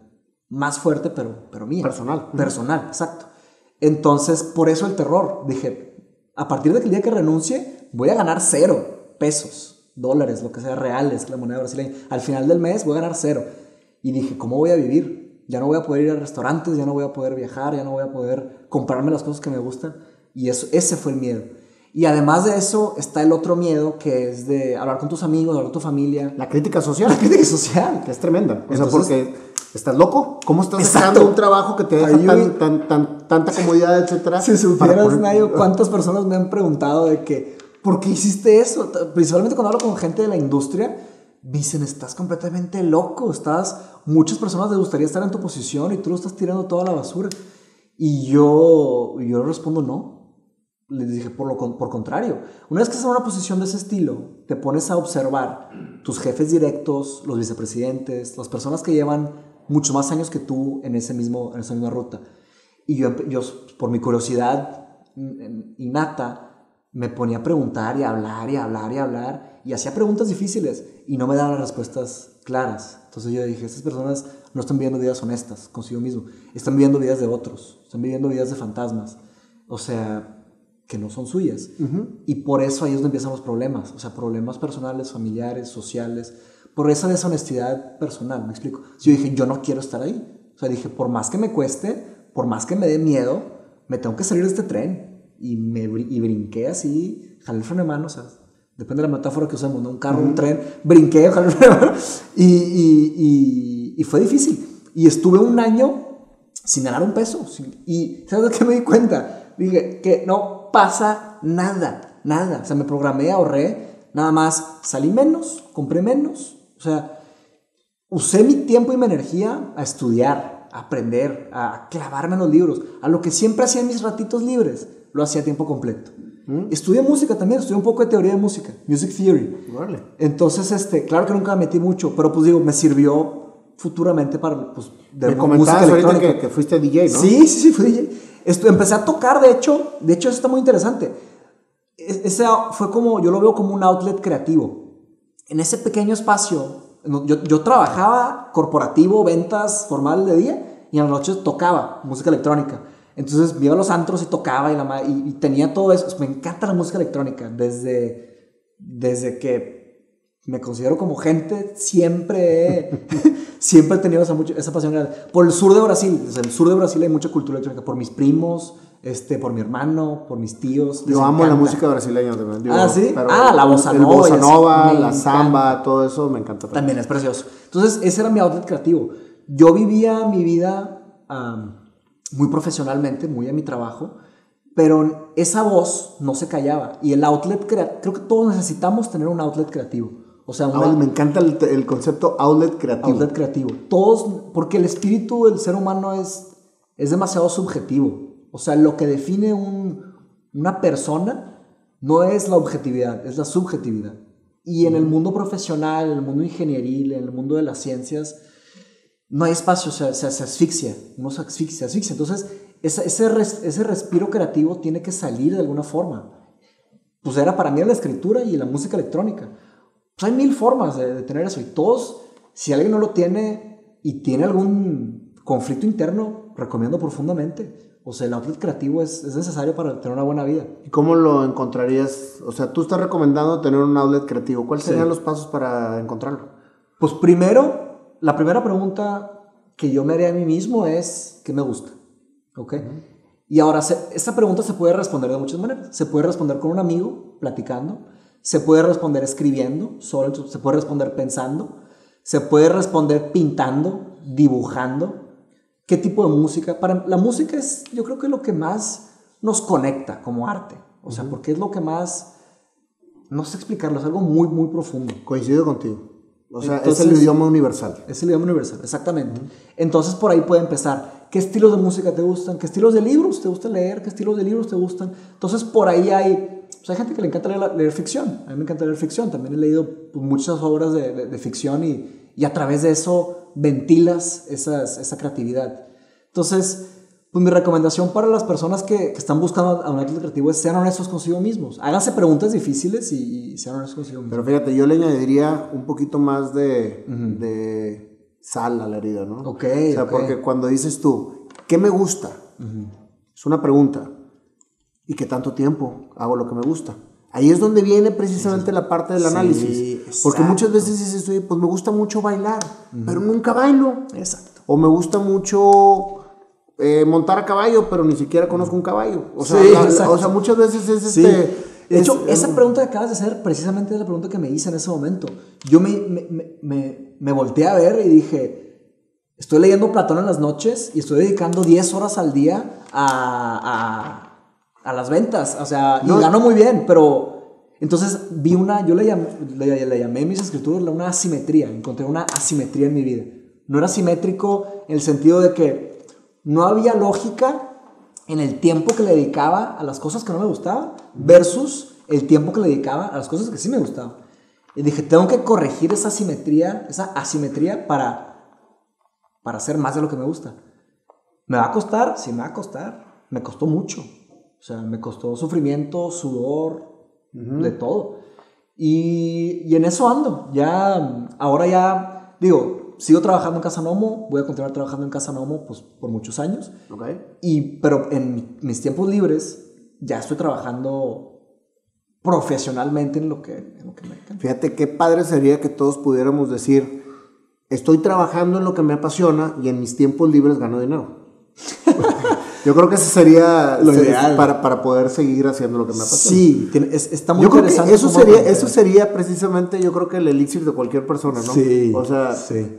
más fuerte, pero, pero mía? Personal. Personal, exacto. Entonces, por eso el terror. Dije, a partir de que el día que renuncie, voy a ganar cero pesos, dólares, lo que sea, reales, la moneda brasileña. Al final del mes voy a ganar cero. Y dije, ¿cómo voy a vivir? Ya no voy a poder ir a restaurantes, ya no voy a poder viajar, ya no voy a poder comprarme las cosas que me gustan. Y eso, ese fue el miedo. Y además de eso, está el otro miedo que es de hablar con tus amigos, hablar con tu familia. La crítica social. La crítica social. que es tremenda. O sea, Entonces- porque estás loco. ¿Cómo estás Exacto. dejando un trabajo que te deja Ahí tan, tan, tan- tanta comodidad, etcétera? Si supieras, poner- Nayo, cuántas personas me han preguntado de que, ¿por qué hiciste eso? Principalmente cuando hablo con gente de la industria, dicen, estás completamente loco, estás, muchas personas les gustaría estar en tu posición y tú lo estás tirando toda la basura. Y yo, yo respondo, no. Les dije, por, lo, por contrario, una vez que estás en una posición de ese estilo, te pones a observar tus jefes directos, los vicepresidentes, las personas que llevan muchos más años que tú en, ese mismo, en esa misma ruta. Y yo, yo, por mi curiosidad mm, innata, me ponía a preguntar y a hablar y a hablar y a hablar y hacía preguntas difíciles y no me daban las respuestas claras. Entonces yo dije, estas personas no están viviendo vidas honestas consigo mismo, están viviendo vidas de otros, están viviendo vidas de fantasmas, o sea, que no son suyas. Y por eso ahí es donde empiezan los problemas, o sea, problemas personales, familiares, sociales, por esa deshonestidad personal, me explico. Yo dije, yo no quiero estar ahí. O sea, dije, por más que me cueste, por más que me dé miedo, me tengo que salir de este tren. Y, me, y brinqué así, jalé el freno de mano, o sea, depende de la metáfora que usemos, ¿no? Un carro, un tren, brinqué, jalé el freno de mano. Y, y, y, y fue difícil. Y estuve un año sin ganar un peso. sin- y ¿sabes de qué me di cuenta? Dije que no pasa nada, nada. O sea, me programé, ahorré, nada más salí menos, compré menos. O sea, usé mi tiempo y mi energía a estudiar, a aprender, a clavarme en los libros, a lo que siempre hacía en mis ratitos libres, lo hacía a tiempo completo. Estudié música también, estudié un poco de teoría de música, music theory. Órale. Entonces, este, claro que nunca me metí mucho, pero pues digo, me sirvió futuramente para, pues, de Me música ahorita electrónica. que, que fuiste DJ, ¿no? Sí, sí, sí, fui DJ. Esto, empecé a tocar, de hecho, de hecho eso está muy interesante. Es- Ese fue como, yo lo veo como un outlet creativo. En ese pequeño espacio, yo, yo trabajaba corporativo, ventas formal de día, y en las noches tocaba música electrónica. Entonces iba a los antros y tocaba y, la, y, y tenía todo eso. Me encanta la música electrónica. Desde, desde que me considero como gente, siempre he, siempre he tenido esa, mucho- esa pasión. Por el sur de Brasil, en el sur de Brasil hay mucha cultura electrónica. Por mis primos, este, por mi hermano, por mis tíos. Yo amo la encanta. música brasileña también. digo, Ah, ¿sí? pero Ah, la bossa el nova y bossa nova, la samba, todo eso me encanta. También es precioso. Entonces, ese era mi outlet creativo. Yo vivía mi vida am, muy profesionalmente, muy a mi trabajo, pero esa voz no se callaba. Y el outlet, creo que todos necesitamos tener un outlet creativo. O sea, me encanta el, el, concepto outlet creativo. Outlet creativo. Todos, porque el espíritu del ser humano es, es demasiado subjetivo. O sea, lo que define un, una persona no es la objetividad, es la subjetividad. Y en el mundo profesional, en el mundo ingenieril, en el mundo de las ciencias, no hay espacio, o sea, se, asfixia, uno se asfixia, asfixia. Entonces, ese, ese, respiro creativo tiene que salir de alguna forma. Pues era para mí la escritura y la música electrónica. Pues hay mil formas de, de tener eso y todos, si alguien no lo tiene y tiene algún conflicto interno, recomiendo profundamente. O sea, el outlet creativo es, es, necesario para tener una buena vida. ¿Y cómo lo encontrarías? O sea, tú estás recomendando tener un outlet creativo. ¿Cuáles serían los pasos para encontrarlo? Pues primero, la primera pregunta que yo me haría a mí mismo es, ¿qué me gusta? ¿Ok? Y ahora, esta pregunta se puede responder de muchas maneras. Se puede responder con un amigo, platicando. Se puede responder escribiendo, solo, se puede responder pensando. Se puede responder pintando, dibujando qué tipo de música. Para la música es, yo creo que lo que más nos conecta como arte. O sea, porque es lo que más, no sé explicarlo, es algo muy, muy profundo. Coincido contigo. O sea, es el idioma universal. Es el idioma universal, exactamente. Entonces por ahí puede empezar. ¿Qué estilos de música te gustan? ¿Qué estilos de libros te gusta leer? ¿Qué estilos de libros te gustan? Entonces por ahí hay, pues, hay gente que le encanta leer, ficción. A mí me encanta leer ficción. También he leído pues, muchas obras de, de ficción y, y a través de eso ventilas esa creatividad. Entonces, pues mi recomendación para las personas que, están buscando a un atleta creativo es sean honestos consigo mismos. Háganse preguntas difíciles y, sean honestos consigo mismos. Pero fíjate, yo le añadiría un poquito más de, de sal a la herida, ¿no? Ok. O sea, porque cuando dices tú, ¿qué me gusta? Es una pregunta. ¿Y qué tanto tiempo hago lo que me gusta? Ahí es donde viene precisamente la parte del análisis. porque muchas veces dices, oye, pues me gusta mucho bailar, pero nunca bailo. Exacto. O me gusta mucho eh, montar a caballo, pero ni siquiera conozco un caballo. O sea, o sea muchas veces es este... De hecho, esa pregunta que acabas de hacer precisamente es la pregunta que me hice en ese momento. Yo me, me, me, me volteé a ver y dije, estoy leyendo Platón en las noches y estoy dedicando 10 horas al día a, a a las ventas, o sea, y gano muy bien, pero entonces vi una, yo le llamé, le, llamé mis escrituras una asimetría, encontré una asimetría en mi vida. No era simétrico en el sentido de que no había lógica en el tiempo que le dedicaba a las cosas que no me gustaban versus el tiempo que le dedicaba a las cosas que sí me gustaban. Y dije, tengo que corregir esa asimetría, esa asimetría para, para hacer más de lo que me gusta. ¿Me va a costar? Sí, me va a costar. Me costó mucho. O sea, me costó sufrimiento, sudor, de todo. Y, y, en eso ando. Ya, ahora ya, digo, sigo trabajando en Casa Nomo, voy a continuar trabajando en Casa Nomo pues, por muchos años. Okay. Y, pero en mis tiempos libres ya estoy trabajando profesionalmente en lo que, en lo que me encanta. Fíjate qué padre sería que todos pudiéramos decir, estoy trabajando en lo que me apasiona y en mis tiempos libres gano dinero. Yo creo que eso sería lo ideal para, para, poder seguir haciendo lo que me apasiona. Sí, está muy yo interesante. eso sería, eso sería precisamente, yo creo que el elixir de cualquier persona, ¿no? Sí. O sea, sí.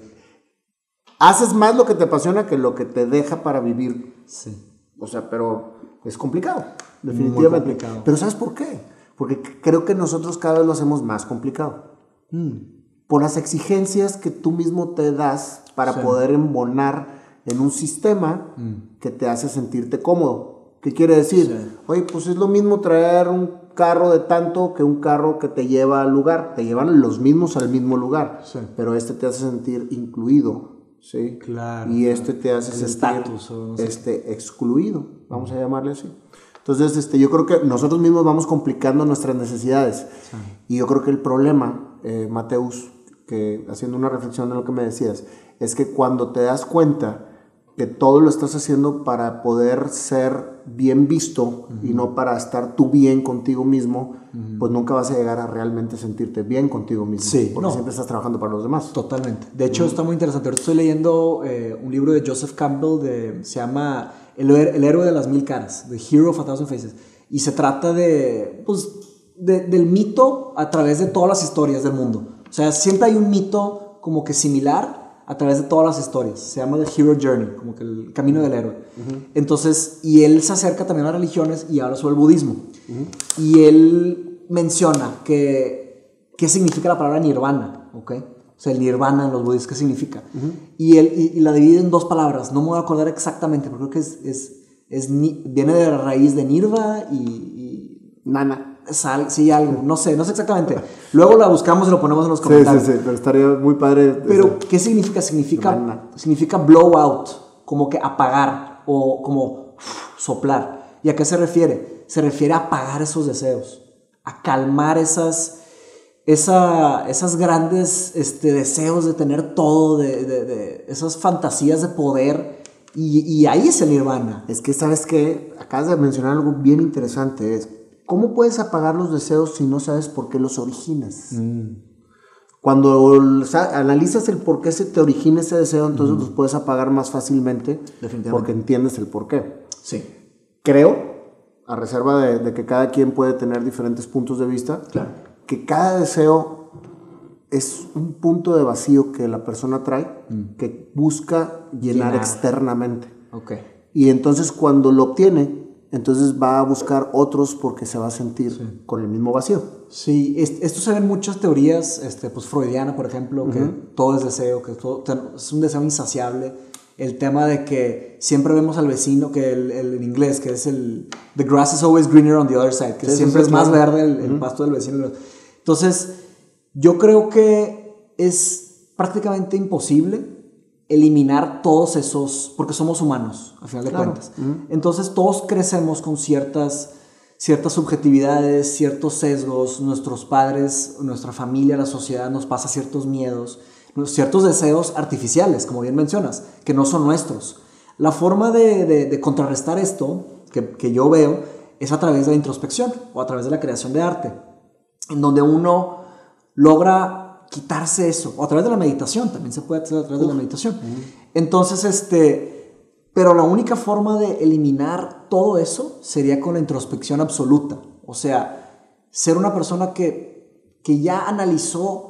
haces más lo que te apasiona que lo que te deja para vivir. Sí. O sea, pero es complicado, definitivamente. Muy complicado. Pero ¿sabes por qué? Porque creo que nosotros cada vez lo hacemos más complicado. Mm. Por las exigencias que tú mismo te das para poder embonar en un sistema mm. que te hace sentirte cómodo. ¿Qué quiere decir? Oye, pues es lo mismo traer un carro de tanto que un carro que te lleva al lugar. Te llevan los mismos al mismo lugar, pero este te hace sentir incluido. ¿sí? Claro. Y este te hace sentir este, excluido, vamos a llamarle así. Entonces, este, yo creo que nosotros mismos vamos complicando nuestras necesidades. Y yo creo que el problema, eh, Mateus, que haciendo una reflexión de lo que me decías, es que cuando te das cuenta que todo lo estás haciendo para poder ser bien visto y no para estar tú bien contigo mismo, pues nunca vas a llegar a realmente sentirte bien contigo mismo. Sí, porque siempre estás trabajando para los demás. Totalmente. De hecho, está muy interesante. Ahora estoy leyendo eh, un libro de Joseph Campbell, de, se llama el, el, héroe de las mil caras, The Hero of a Thousand Faces. Y se trata de, pues, del mito a través de todas las historias del mundo. O sea, siempre hay un mito como que similar a través de todas las historias. Se llama The Hero Journey, como que el camino del héroe. Entonces, y él se acerca también a las religiones y habla sobre el budismo. Y él menciona que, qué significa la palabra nirvana, ¿ok? O sea, el nirvana en los budistas, ¿qué significa? y, él, y, la divide en dos palabras. No me voy a acordar exactamente, pero creo que es, es, es viene de la raíz de nirva y, y nana. Sal, sí, algo, no sé, no sé exactamente. Luego la buscamos y lo ponemos en los comentarios. Sí, sí, sí, pero estaría muy padre. Pero, ¿qué significa? Significa, significa blow out, como que apagar o como soplar. ¿Y a qué se refiere? Se refiere a apagar esos deseos, a calmar esas, esa, esas grandes este, deseos de tener todo, de, de, de esas fantasías de poder. Y, y, ahí es el nirvana. Es que, ¿sabes qué? Acabas de mencionar algo bien interesante. Es ¿Cómo puedes apagar los deseos si no sabes por qué los originas? Mm. Cuando analizas el por qué se te origina ese deseo, entonces los puedes apagar más fácilmente porque entiendes el por qué. Sí. Creo, a reserva de, que cada quien puede tener diferentes puntos de vista, claro. que cada deseo es un punto de vacío que la persona trae mm. que busca llenar, externamente. Okay. Y entonces cuando lo obtiene, entonces va a buscar otros porque se va a sentir con el mismo vacío. Sí, esto se ve en muchas teorías, este, pues freudiana, por ejemplo, que todo es deseo, que todo, es un deseo insaciable. El tema de que siempre vemos al vecino, que el, en inglés, que es el the grass is always greener on the other side, que siempre es más verde el, pasto del vecino. Entonces, yo creo que es prácticamente imposible eliminar todos esos, porque somos humanos, a final de cuentas. Entonces todos crecemos con ciertas, ciertas subjetividades, ciertos sesgos, nuestros padres, nuestra familia, la sociedad nos pasa ciertos miedos, ciertos deseos artificiales, como bien mencionas, que no son nuestros. La forma de, contrarrestar esto, que, que yo veo, es a través de la introspección o a través de la creación de arte, en donde uno logra quitarse eso, o a través de la meditación, también se puede hacer a través de la meditación. Entonces, este, pero la única forma de eliminar todo eso sería con la introspección absoluta, o sea, ser una persona que, que ya analizó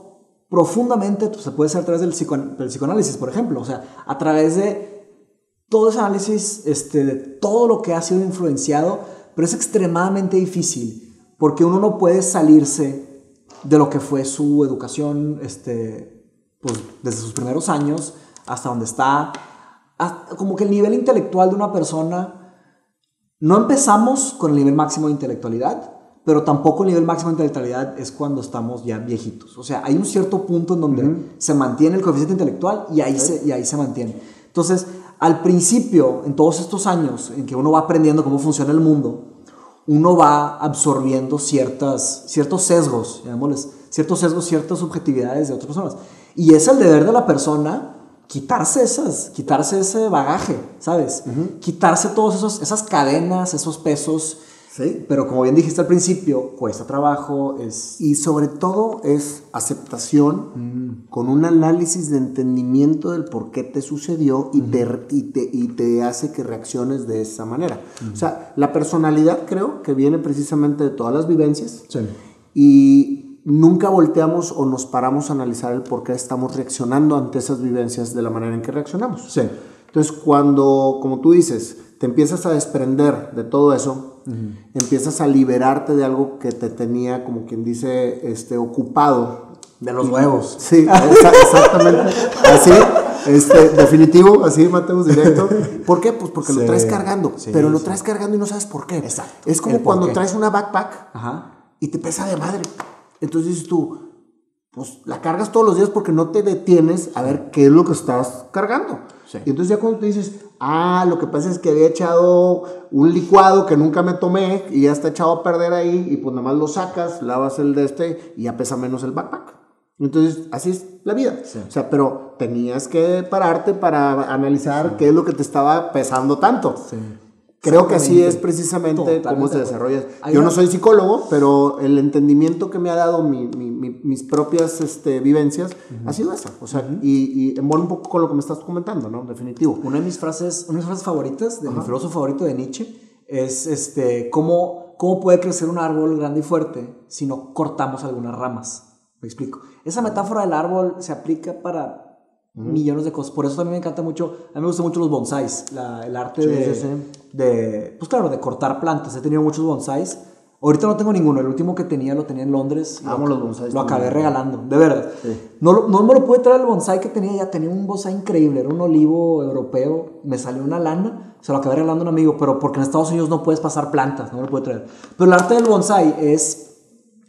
profundamente, pues, se puede hacer a través del, psicoanálisis, por ejemplo, o sea, a través de todo ese análisis, este, de todo lo que ha sido influenciado, pero es extremadamente difícil, porque uno no puede salirse de lo que fue su educación, este, pues desde sus primeros años hasta donde está, como que el nivel intelectual de una persona, no empezamos con el nivel máximo de intelectualidad, pero tampoco el nivel máximo de intelectualidad es cuando estamos ya viejitos. O sea, hay un cierto punto en donde se mantiene el coeficiente intelectual y ahí, se, y ahí se mantiene. Entonces, al principio, en todos estos años en que uno va aprendiendo cómo funciona el mundo, uno va absorbiendo ciertas, ciertos sesgos, llamémosles, ciertos sesgos, ciertas subjetividades de otras personas. Y es el deber de la persona quitarse esas, quitarse ese bagaje, ¿sabes? Quitarse todas esas cadenas, esos pesos Sí. Pero como bien dijiste al principio, cuesta trabajo, es... Y sobre todo es aceptación mm. con un análisis de entendimiento del por qué te sucedió y, te, y, te, hace que reacciones de esa manera. O sea, la personalidad creo que viene precisamente de todas las vivencias. Sí. Y nunca volteamos o nos paramos a analizar el por qué estamos reaccionando ante esas vivencias de la manera en que reaccionamos. Sí. Entonces, cuando, como tú dices, te empiezas a desprender de todo eso, empiezas a liberarte de algo que te tenía, como quien dice, este, ocupado. De los huevos. Sí, exactamente. Así, este, definitivo, así matemos directo. ¿Por qué? Pues porque lo traes cargando, pero lo traes cargando y no sabes por qué. Exacto. Es como cuando traes una backpack y te pesa de madre. Entonces dices tú, pues la cargas todos los días porque no te detienes a ver qué es lo que estás cargando. Y entonces ya cuando te dices, ah, lo que pasa es que había echado un licuado que nunca me tomé y ya está echado a perder ahí y pues nada más lo sacas, lavas el de este y ya pesa menos el backpack. Entonces, así es la vida. O sea, pero tenías que pararte para analizar qué es lo que te estaba pesando tanto. Sí. Creo que así es precisamente cómo se desarrolla. Yo no soy psicólogo, pero el entendimiento que me ha dado mis propias este, vivencias ha sido eso. O sea, y, y un poco con lo que me estás comentando, ¿no? Definitivo. Una de mis frases, una de mis frases favoritas, de mi filósofo favorito de Nietzsche, es este, ¿cómo, cómo puede crecer un árbol grande y fuerte si no cortamos algunas ramas. Me explico. Esa metáfora del árbol se aplica para millones de cosas. Por eso también me encanta mucho, a mí me gustan mucho los bonsáis, la- el arte Sí, de, sí, sí. De, pues claro, de cortar plantas. He tenido muchos bonsáis. Ahorita no tengo ninguno, el último que tenía lo tenía en Londres. Amo Lo- los bonsáis Lo acabé regalando, de verdad. Sí. No, no me lo pude traer el bonsai que tenía, ya tenía un bonsai increíble, era un olivo europeo, me salió una lana, se lo acabé regalando a un amigo, pero porque en Estados Unidos no puedes pasar plantas, no me lo pude traer. Pero el arte del bonsai es,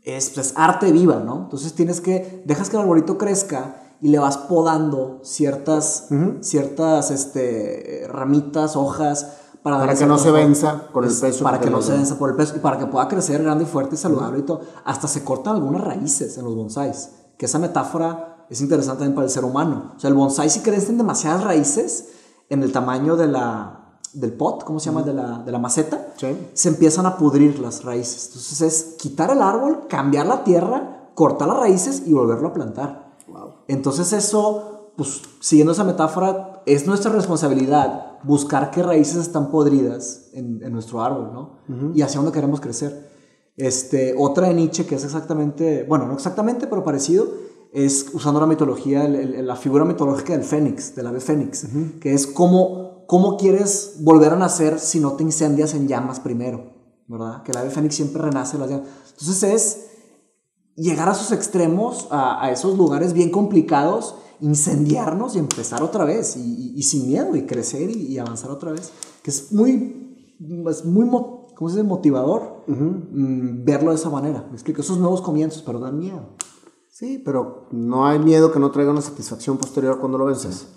es pues, arte viva, ¿no? Entonces tienes que, dejas que el arbolito crezca y le vas podando ciertas, ciertas este, ramitas, hojas, para, Para que no se venza con el Es peso Para que que no se venza por el peso y para que pueda crecer grande y fuerte y saludable y todo. Hasta se cortan algunas raíces en los bonsáis. Que esa metáfora es interesante también para el ser humano. O sea, el bonsái si crecen demasiadas raíces en el tamaño de la, del pot, ¿cómo se llama? De la, de la maceta. Sí. Se empiezan a pudrir las raíces. Entonces es quitar el árbol, cambiar la tierra, cortar las raíces y volverlo a plantar. Wow. Entonces eso, pues siguiendo esa metáfora, es nuestra responsabilidad buscar qué raíces están podridas en, en nuestro árbol, ¿no? Y hacia dónde queremos crecer. Este, otra de Nietzsche que es exactamente, bueno, no exactamente, pero parecido, es usando la mitología, el- el- la figura mitológica del fénix, del ave fénix, que es cómo, cómo quieres volver a nacer si no te incendias en llamas primero, ¿verdad? Que el ave fénix siempre renace en las llamas. Entonces es llegar a esos extremos, a, a esos lugares bien complicados, incendiarnos y empezar otra vez, y, y- y sin miedo, y crecer y, y avanzar otra vez. Que es muy, es muy mo- ¿cómo se dice? motivador mm, verlo de esa manera. Me explico, esos nuevos comienzos, pero dan miedo. Sí, pero no hay miedo que no traiga una satisfacción posterior cuando lo vences.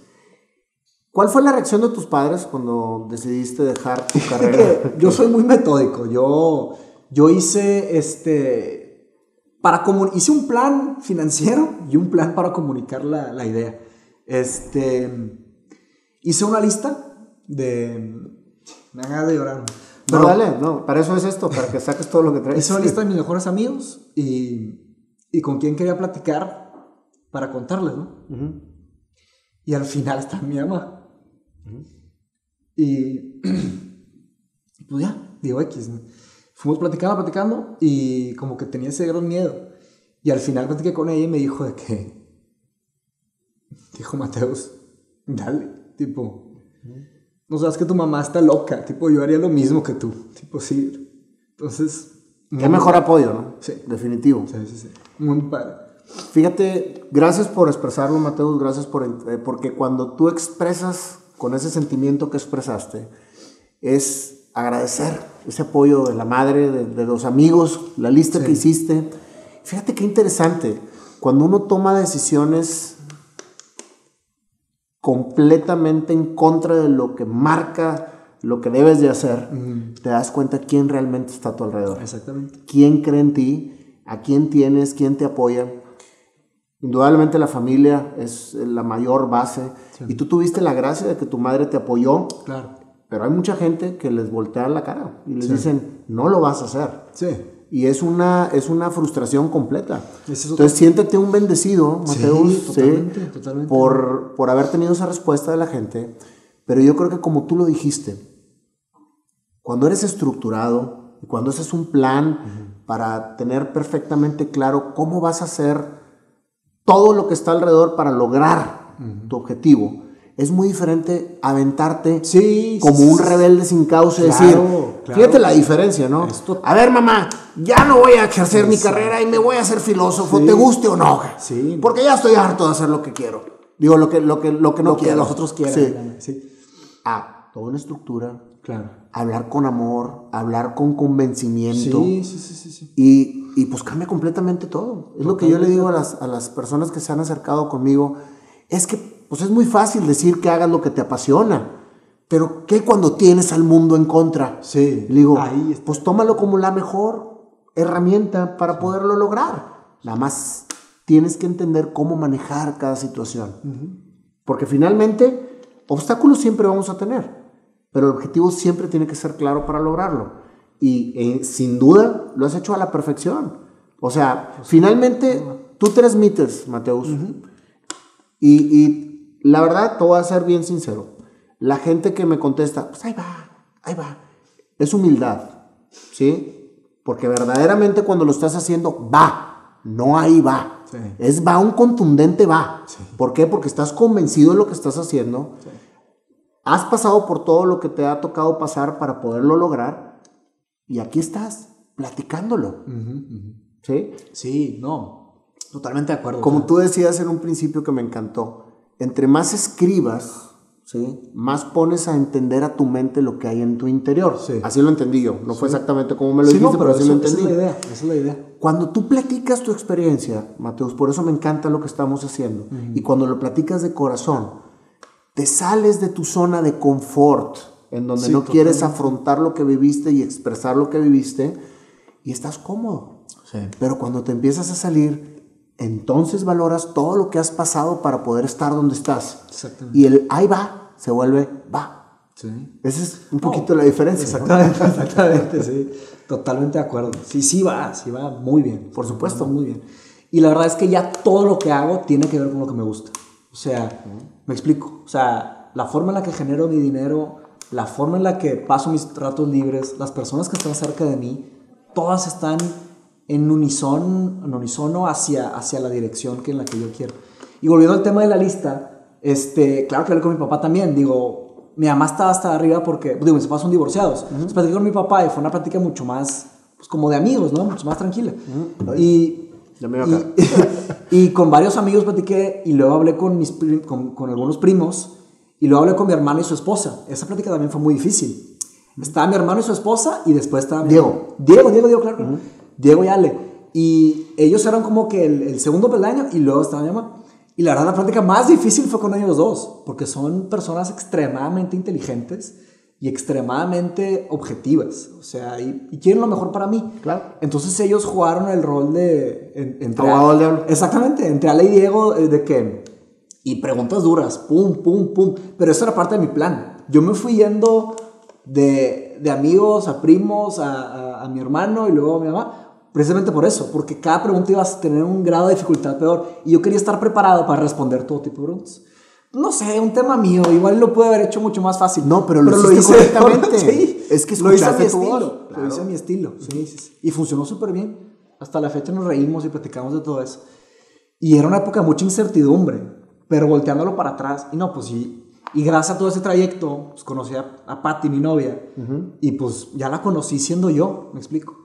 ¿Cuál fue la reacción de tus padres cuando decidiste dejar tu carrera? yo soy muy metódico. Yo, yo hice este. Para hice un plan financiero y un plan para comunicar la, la idea. Este. Hice una lista de. Me hagas de llorar. No, Pero dale, no, para eso es esto, para que saques todo lo que traes. hice una lista de mis mejores amigos y, y con quién quería platicar para contarles, ¿no? Y al final está mi mamá. Y pues ya, digo X. ¿no? Fuimos platicando, platicando y como que tenía ese gran miedo. Y al final platiqué con ella y me dijo de que, dijo Mateus, dale, tipo, no sabes que tu mamá está loca, tipo, yo haría lo mismo que tú, tipo, sí. Entonces, Qué mejor apoyo, ¿no? Sí. Definitivo. Sí, sí, sí. Muy padre. Fíjate, gracias por expresarlo, Mateus, gracias por, eh, porque cuando tú expresas con ese sentimiento que expresaste, es agradecer ese apoyo de la madre, de, de los amigos, la lista Sí. que hiciste. Fíjate qué interesante, cuando uno toma decisiones completamente en contra de lo que marca lo que debes de hacer, te das cuenta quién realmente está a tu alrededor Exactamente. quién cree en ti, a quién tienes, quién te apoya. Indudablemente la familia es la mayor base y tú tuviste la gracia de que tu madre te apoyó, Claro. Pero hay mucha gente que les voltean la cara y les dicen, no lo vas a hacer. Sí. Y es una, es una frustración completa. Es Entonces siéntete un bendecido, Sí, Mateus, sí, totalmente, totalmente. Por, por haber tenido esa respuesta de la gente. Pero yo creo que como tú lo dijiste, cuando eres estructurado y cuando haces un plan para tener perfectamente claro cómo vas a hacer todo lo que está alrededor para lograr tu objetivo, es muy diferente aventarte Sí, como un rebelde sin causa. Claro, decir, claro. fíjate la diferencia, ¿no? A ver, mamá, ya no voy a ejercer mi carrera y me voy a hacer filósofo, Sí. te guste o no. Sí. Porque ya estoy harto de hacer lo que quiero. Digo, lo que, lo que, lo que no lo que quiero. los otros quieran. Sí. Sí. Ah, toda una estructura, Claro. hablar con amor, hablar con convencimiento. Sí, sí, sí, sí, sí. Y, y pues cambia completamente todo. Es lo que yo le digo a las, a las personas que se han acercado conmigo. Es que pues es muy fácil decir que hagas lo que te apasiona. Pero ¿qué cuando tienes al mundo en contra? Sí. Le digo, Ahí pues tómalo como la mejor herramienta para poderlo lograr. Nada más tienes que entender cómo manejar cada situación. Porque finalmente, obstáculos siempre vamos a tener, pero el objetivo siempre tiene que ser claro para lograrlo. Y eh, sin duda lo has hecho a la perfección. O sea, finalmente tú transmites, Mateus. y, y la verdad, te voy a ser bien sincero. La gente que me contesta, pues ahí va, ahí va. Es humildad, ¿sí? Porque verdaderamente cuando lo estás haciendo, va, no ahí va. Es va un contundente va. ¿Por qué? Porque estás convencido de lo que estás haciendo. Has pasado por todo lo que te ha tocado pasar para poderlo lograr. Y aquí estás, platicándolo. ¿Sí? Sí, no. Totalmente de acuerdo. Como tú decías en un principio que me encantó, entre más escribas, ¿sí? más pones a entender a tu mente lo que hay en tu interior. Sí. Así lo entendí yo. No fue exactamente como me lo dijiste, no, pero, así eso- lo esa entendí. es la idea. Esa es la idea. Cuando tú platicas tu experiencia, Mateus, por eso me encanta lo que estamos haciendo, y cuando lo platicas de corazón, te sales de tu zona de confort, en donde no quieres afrontar lo que viviste y expresar lo que viviste, y estás cómodo. Sí. Pero cuando te empiezas a salir, entonces valoras todo lo que has pasado para poder estar donde estás. Exactamente. Y el ahí va se vuelve va. Sí. Esa es un poquito la diferencia. ¿no? Exactamente, exactamente, sí. Totalmente de acuerdo. Sí, sí va, sí va muy bien. Por supuesto. Muy bien. Y la verdad es que ya todo lo que hago tiene que ver con lo que me gusta. O sea, me explico. O sea, la forma en la que genero mi dinero, la forma en la que paso mis ratos libres, las personas que están cerca de mí, todas están en unison, en unisono hacia, hacia la dirección que en la que yo quiero. Y volviendo al tema de la lista, este, claro que hablé con mi papá también. Digo, mi mamá estaba hasta arriba porque, digo, mis papás son divorciados. Entonces platicé con mi papá y fue una plática mucho más, pues como de amigos, ¿no? Mucho más tranquila. Y, Ya me acá. y, y con varios amigos platiqué y luego hablé con, mis, con, con algunos primos y luego hablé con mi hermano y su esposa. Esa plática también fue muy difícil. Estaba mi hermano y su esposa y después estaba Diego. Diego, Diego, Diego, claro. claro. Diego y Ale. Y ellos eran como que el, el segundo peldaño y luego estaba mi mamá. Y la verdad, la práctica más difícil fue con ellos dos, porque son personas extremadamente inteligentes y extremadamente objetivas. O sea, y, y quieren lo mejor para mí. Claro. Entonces ellos jugaron el rol de... en- entre Abogado del diablo. Exactamente, entre Ale y Diego, eh, de que... Y preguntas duras, pum, pum, pum. Pero eso era parte de mi plan. Yo me fui yendo de, de amigos a primos, a, a- a mi hermano y luego a mi mamá. Precisamente por eso, porque cada pregunta iba a tener un grado de dificultad peor. Y yo quería estar preparado para responder todo tipo de preguntas. No sé, un tema mío. Igual lo pude haber hecho mucho más fácil. No, pero lo hiciste correctamente. sí, Es que lo hice a mi estilo. voz. Lo Claro. hice a mi estilo. Sí, sí. Y funcionó súper bien. Hasta la fecha nos reímos y platicamos de todo eso. Y era una época de mucha incertidumbre, pero volteándolo para atrás. Y no, pues sí. Y gracias a todo ese trayecto, pues conocí a, a Patty, mi novia. Y pues ya la conocí siendo yo, me explico.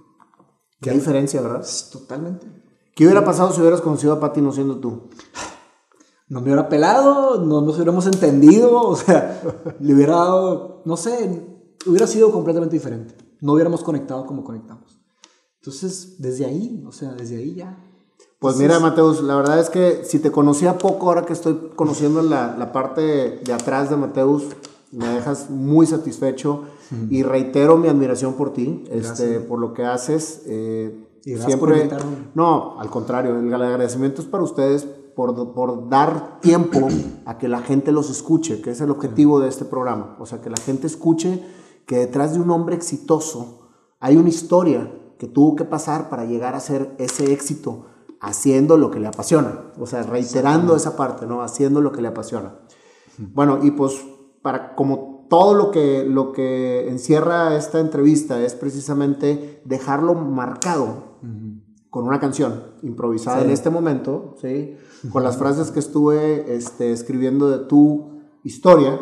Qué diferencia, ¿verdad? Totalmente. ¿Qué hubiera pasado si hubieras conocido a Patty no siendo tú? No me hubiera pelado, no nos hubiéramos entendido, o sea, le hubiera dado, no sé, hubiera sido completamente diferente. No hubiéramos conectado como conectamos. Entonces, desde ahí, o sea, desde ahí ya. Pues mira, Mateus, la verdad es que si te conocía poco, ahora que estoy conociendo la, la parte de atrás de Mateus, me dejas muy satisfecho y reitero mi admiración por ti, este, por lo que haces. eh, Y por siempre, invitarme. no, al contrario, el agradecimiento es para ustedes por, por dar tiempo a que la gente los escuche, que es el objetivo de este programa. O sea, que la gente escuche que detrás de un hombre exitoso hay una historia que tuvo que pasar para llegar a ser ese éxito haciendo lo que le apasiona. O sea, reiterando esa parte, ¿no? Haciendo lo que le apasiona. Bueno, y pues para como todo lo que, lo que encierra esta entrevista es precisamente dejarlo marcado con una canción improvisada Sí. en este momento, ¿sí? con las frases que estuve este, escribiendo de tu historia.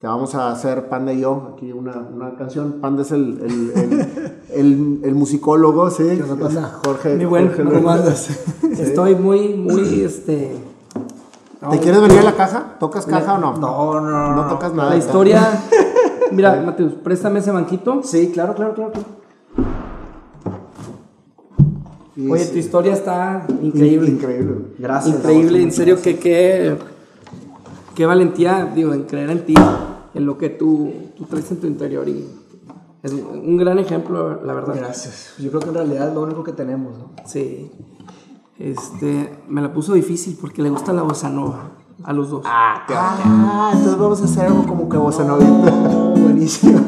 Te vamos a hacer Panda y yo aquí una, una canción. Panda es el, el, el, el- el musicólogo, ¿sí? Panda? Jorge. Mi buen, Jorge ¿cómo andas? Estoy muy, muy, este... no, ¿Te quieres venir a la caja? ¿Tocas caja o no? No, no, no. No tocas nada. La historia... Mira, Mateus, préstame ese banquito. Sí, claro, claro, claro. claro. Oye, sí, tu historia está increíble. Increíble. Gracias. Increíble, en serio, que qué, qué valentía, digo, en creer en ti, en lo que tú, tú traes en tu interior. Y es un gran ejemplo, la verdad. Gracias. Yo creo que en realidad es lo único que tenemos, ¿no? Sí. Este, me la puso difícil porque le gusta la bossa nova a los dos. Ah, entonces vamos a hacer algo como que bossa nova. Buenísimo.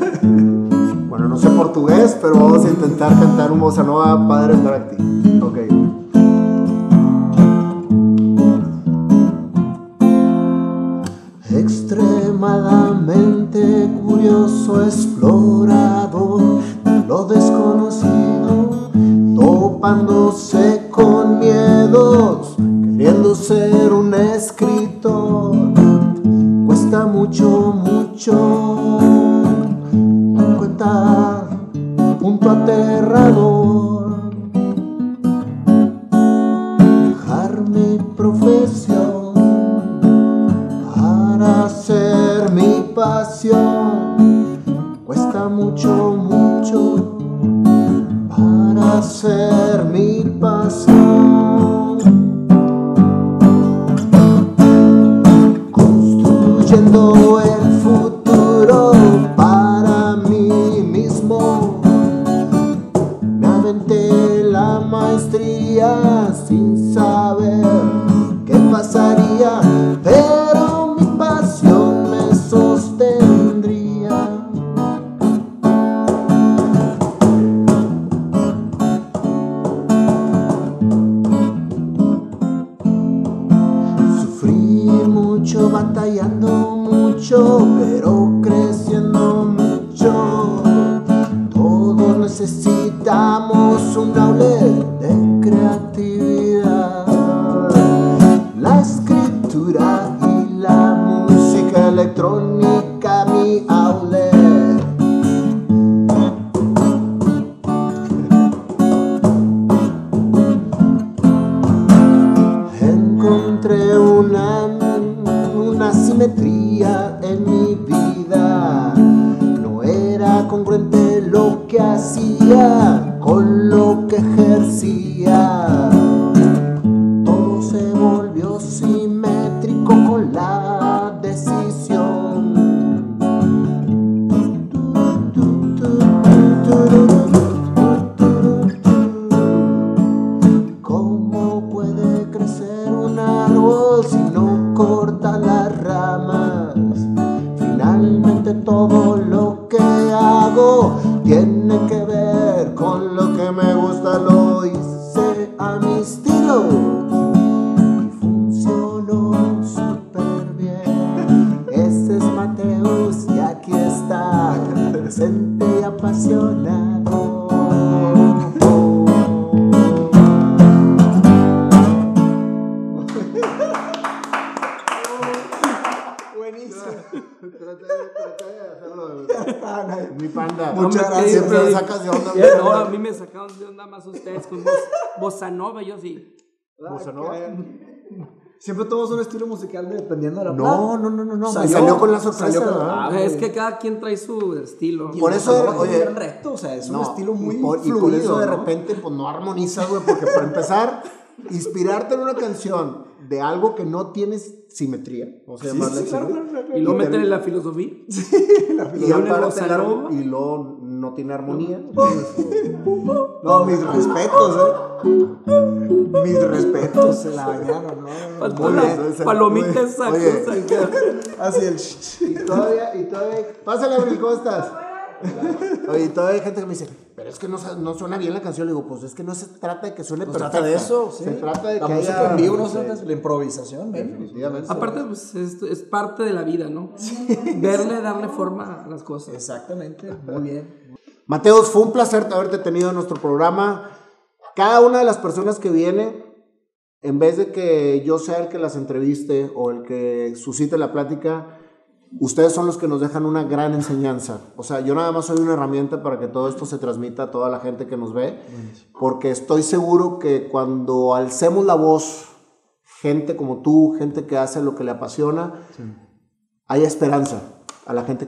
Bueno, no sé portugués, pero vamos a intentar cantar un bossa nova padre para ti. Ok. Extremadamente curioso explorador de lo desconocido, topándose con miedos un escritor cuesta mucho, mucho. Cuenta punto aterrador. Dejar mi profesión para ser mi pasión. Cuesta mucho, mucho ser mi pasión. Construyendo Mi panda. Muchas gracias. Siempre me sacas de onda. Ya, No, a mí me sacaron de onda más ustedes con vos, bossa nova, yo sí. Bossa nova. Siempre tomamos un estilo musical dependiendo de la No, no, no, no, no. Salió- salió con la sorpresa. salió con- ¿verdad? Ah, es que cada quien trae su estilo. Por eso, oye, oye, un gran reto, o sea, es un No, estilo muy y por, y fluido, por eso de ¿no? repente pues no armonizas, güey, porque para empezar, inspirarte en una canción de algo que no tienes simetría, vamos a llamarle así, güey, Y luego te- meterle la filosofía. y luego en el aparte bossa la- nova. y luego no tiene armonía. No, mis respetos, eh. Mis respetos. Se la bañaron, ¿no? Faltó Muy la bien, esa- palomita esa Oye. cosa. que- Así el Y todavía, y todavía, pásale, Abril, ¿cómo estás? Oye, y todavía hay gente que me dice, pero es que no, no suena bien la canción. Le digo, pues es que no se trata de que suene Se perfecta. trata de eso, sí. Se trata de la que música haya... en vivo, no se trata de la improvisación. Definitivamente. Aparte, pues es, es parte de la vida, ¿no? Verle, darle forma a las cosas. Exactamente, muy bien. Mateos, fue un placer haberte tenido en nuestro programa. Cada una de las personas que viene, en vez de que yo sea el que las entreviste o el que suscite la plática, ustedes son los que nos dejan una gran enseñanza. O sea, yo nada más soy una herramienta para que todo esto se transmita a toda la gente que nos ve, porque estoy seguro que cuando alcemos la voz, gente como tú, gente que hace lo que le apasiona, hay esperanza a la gente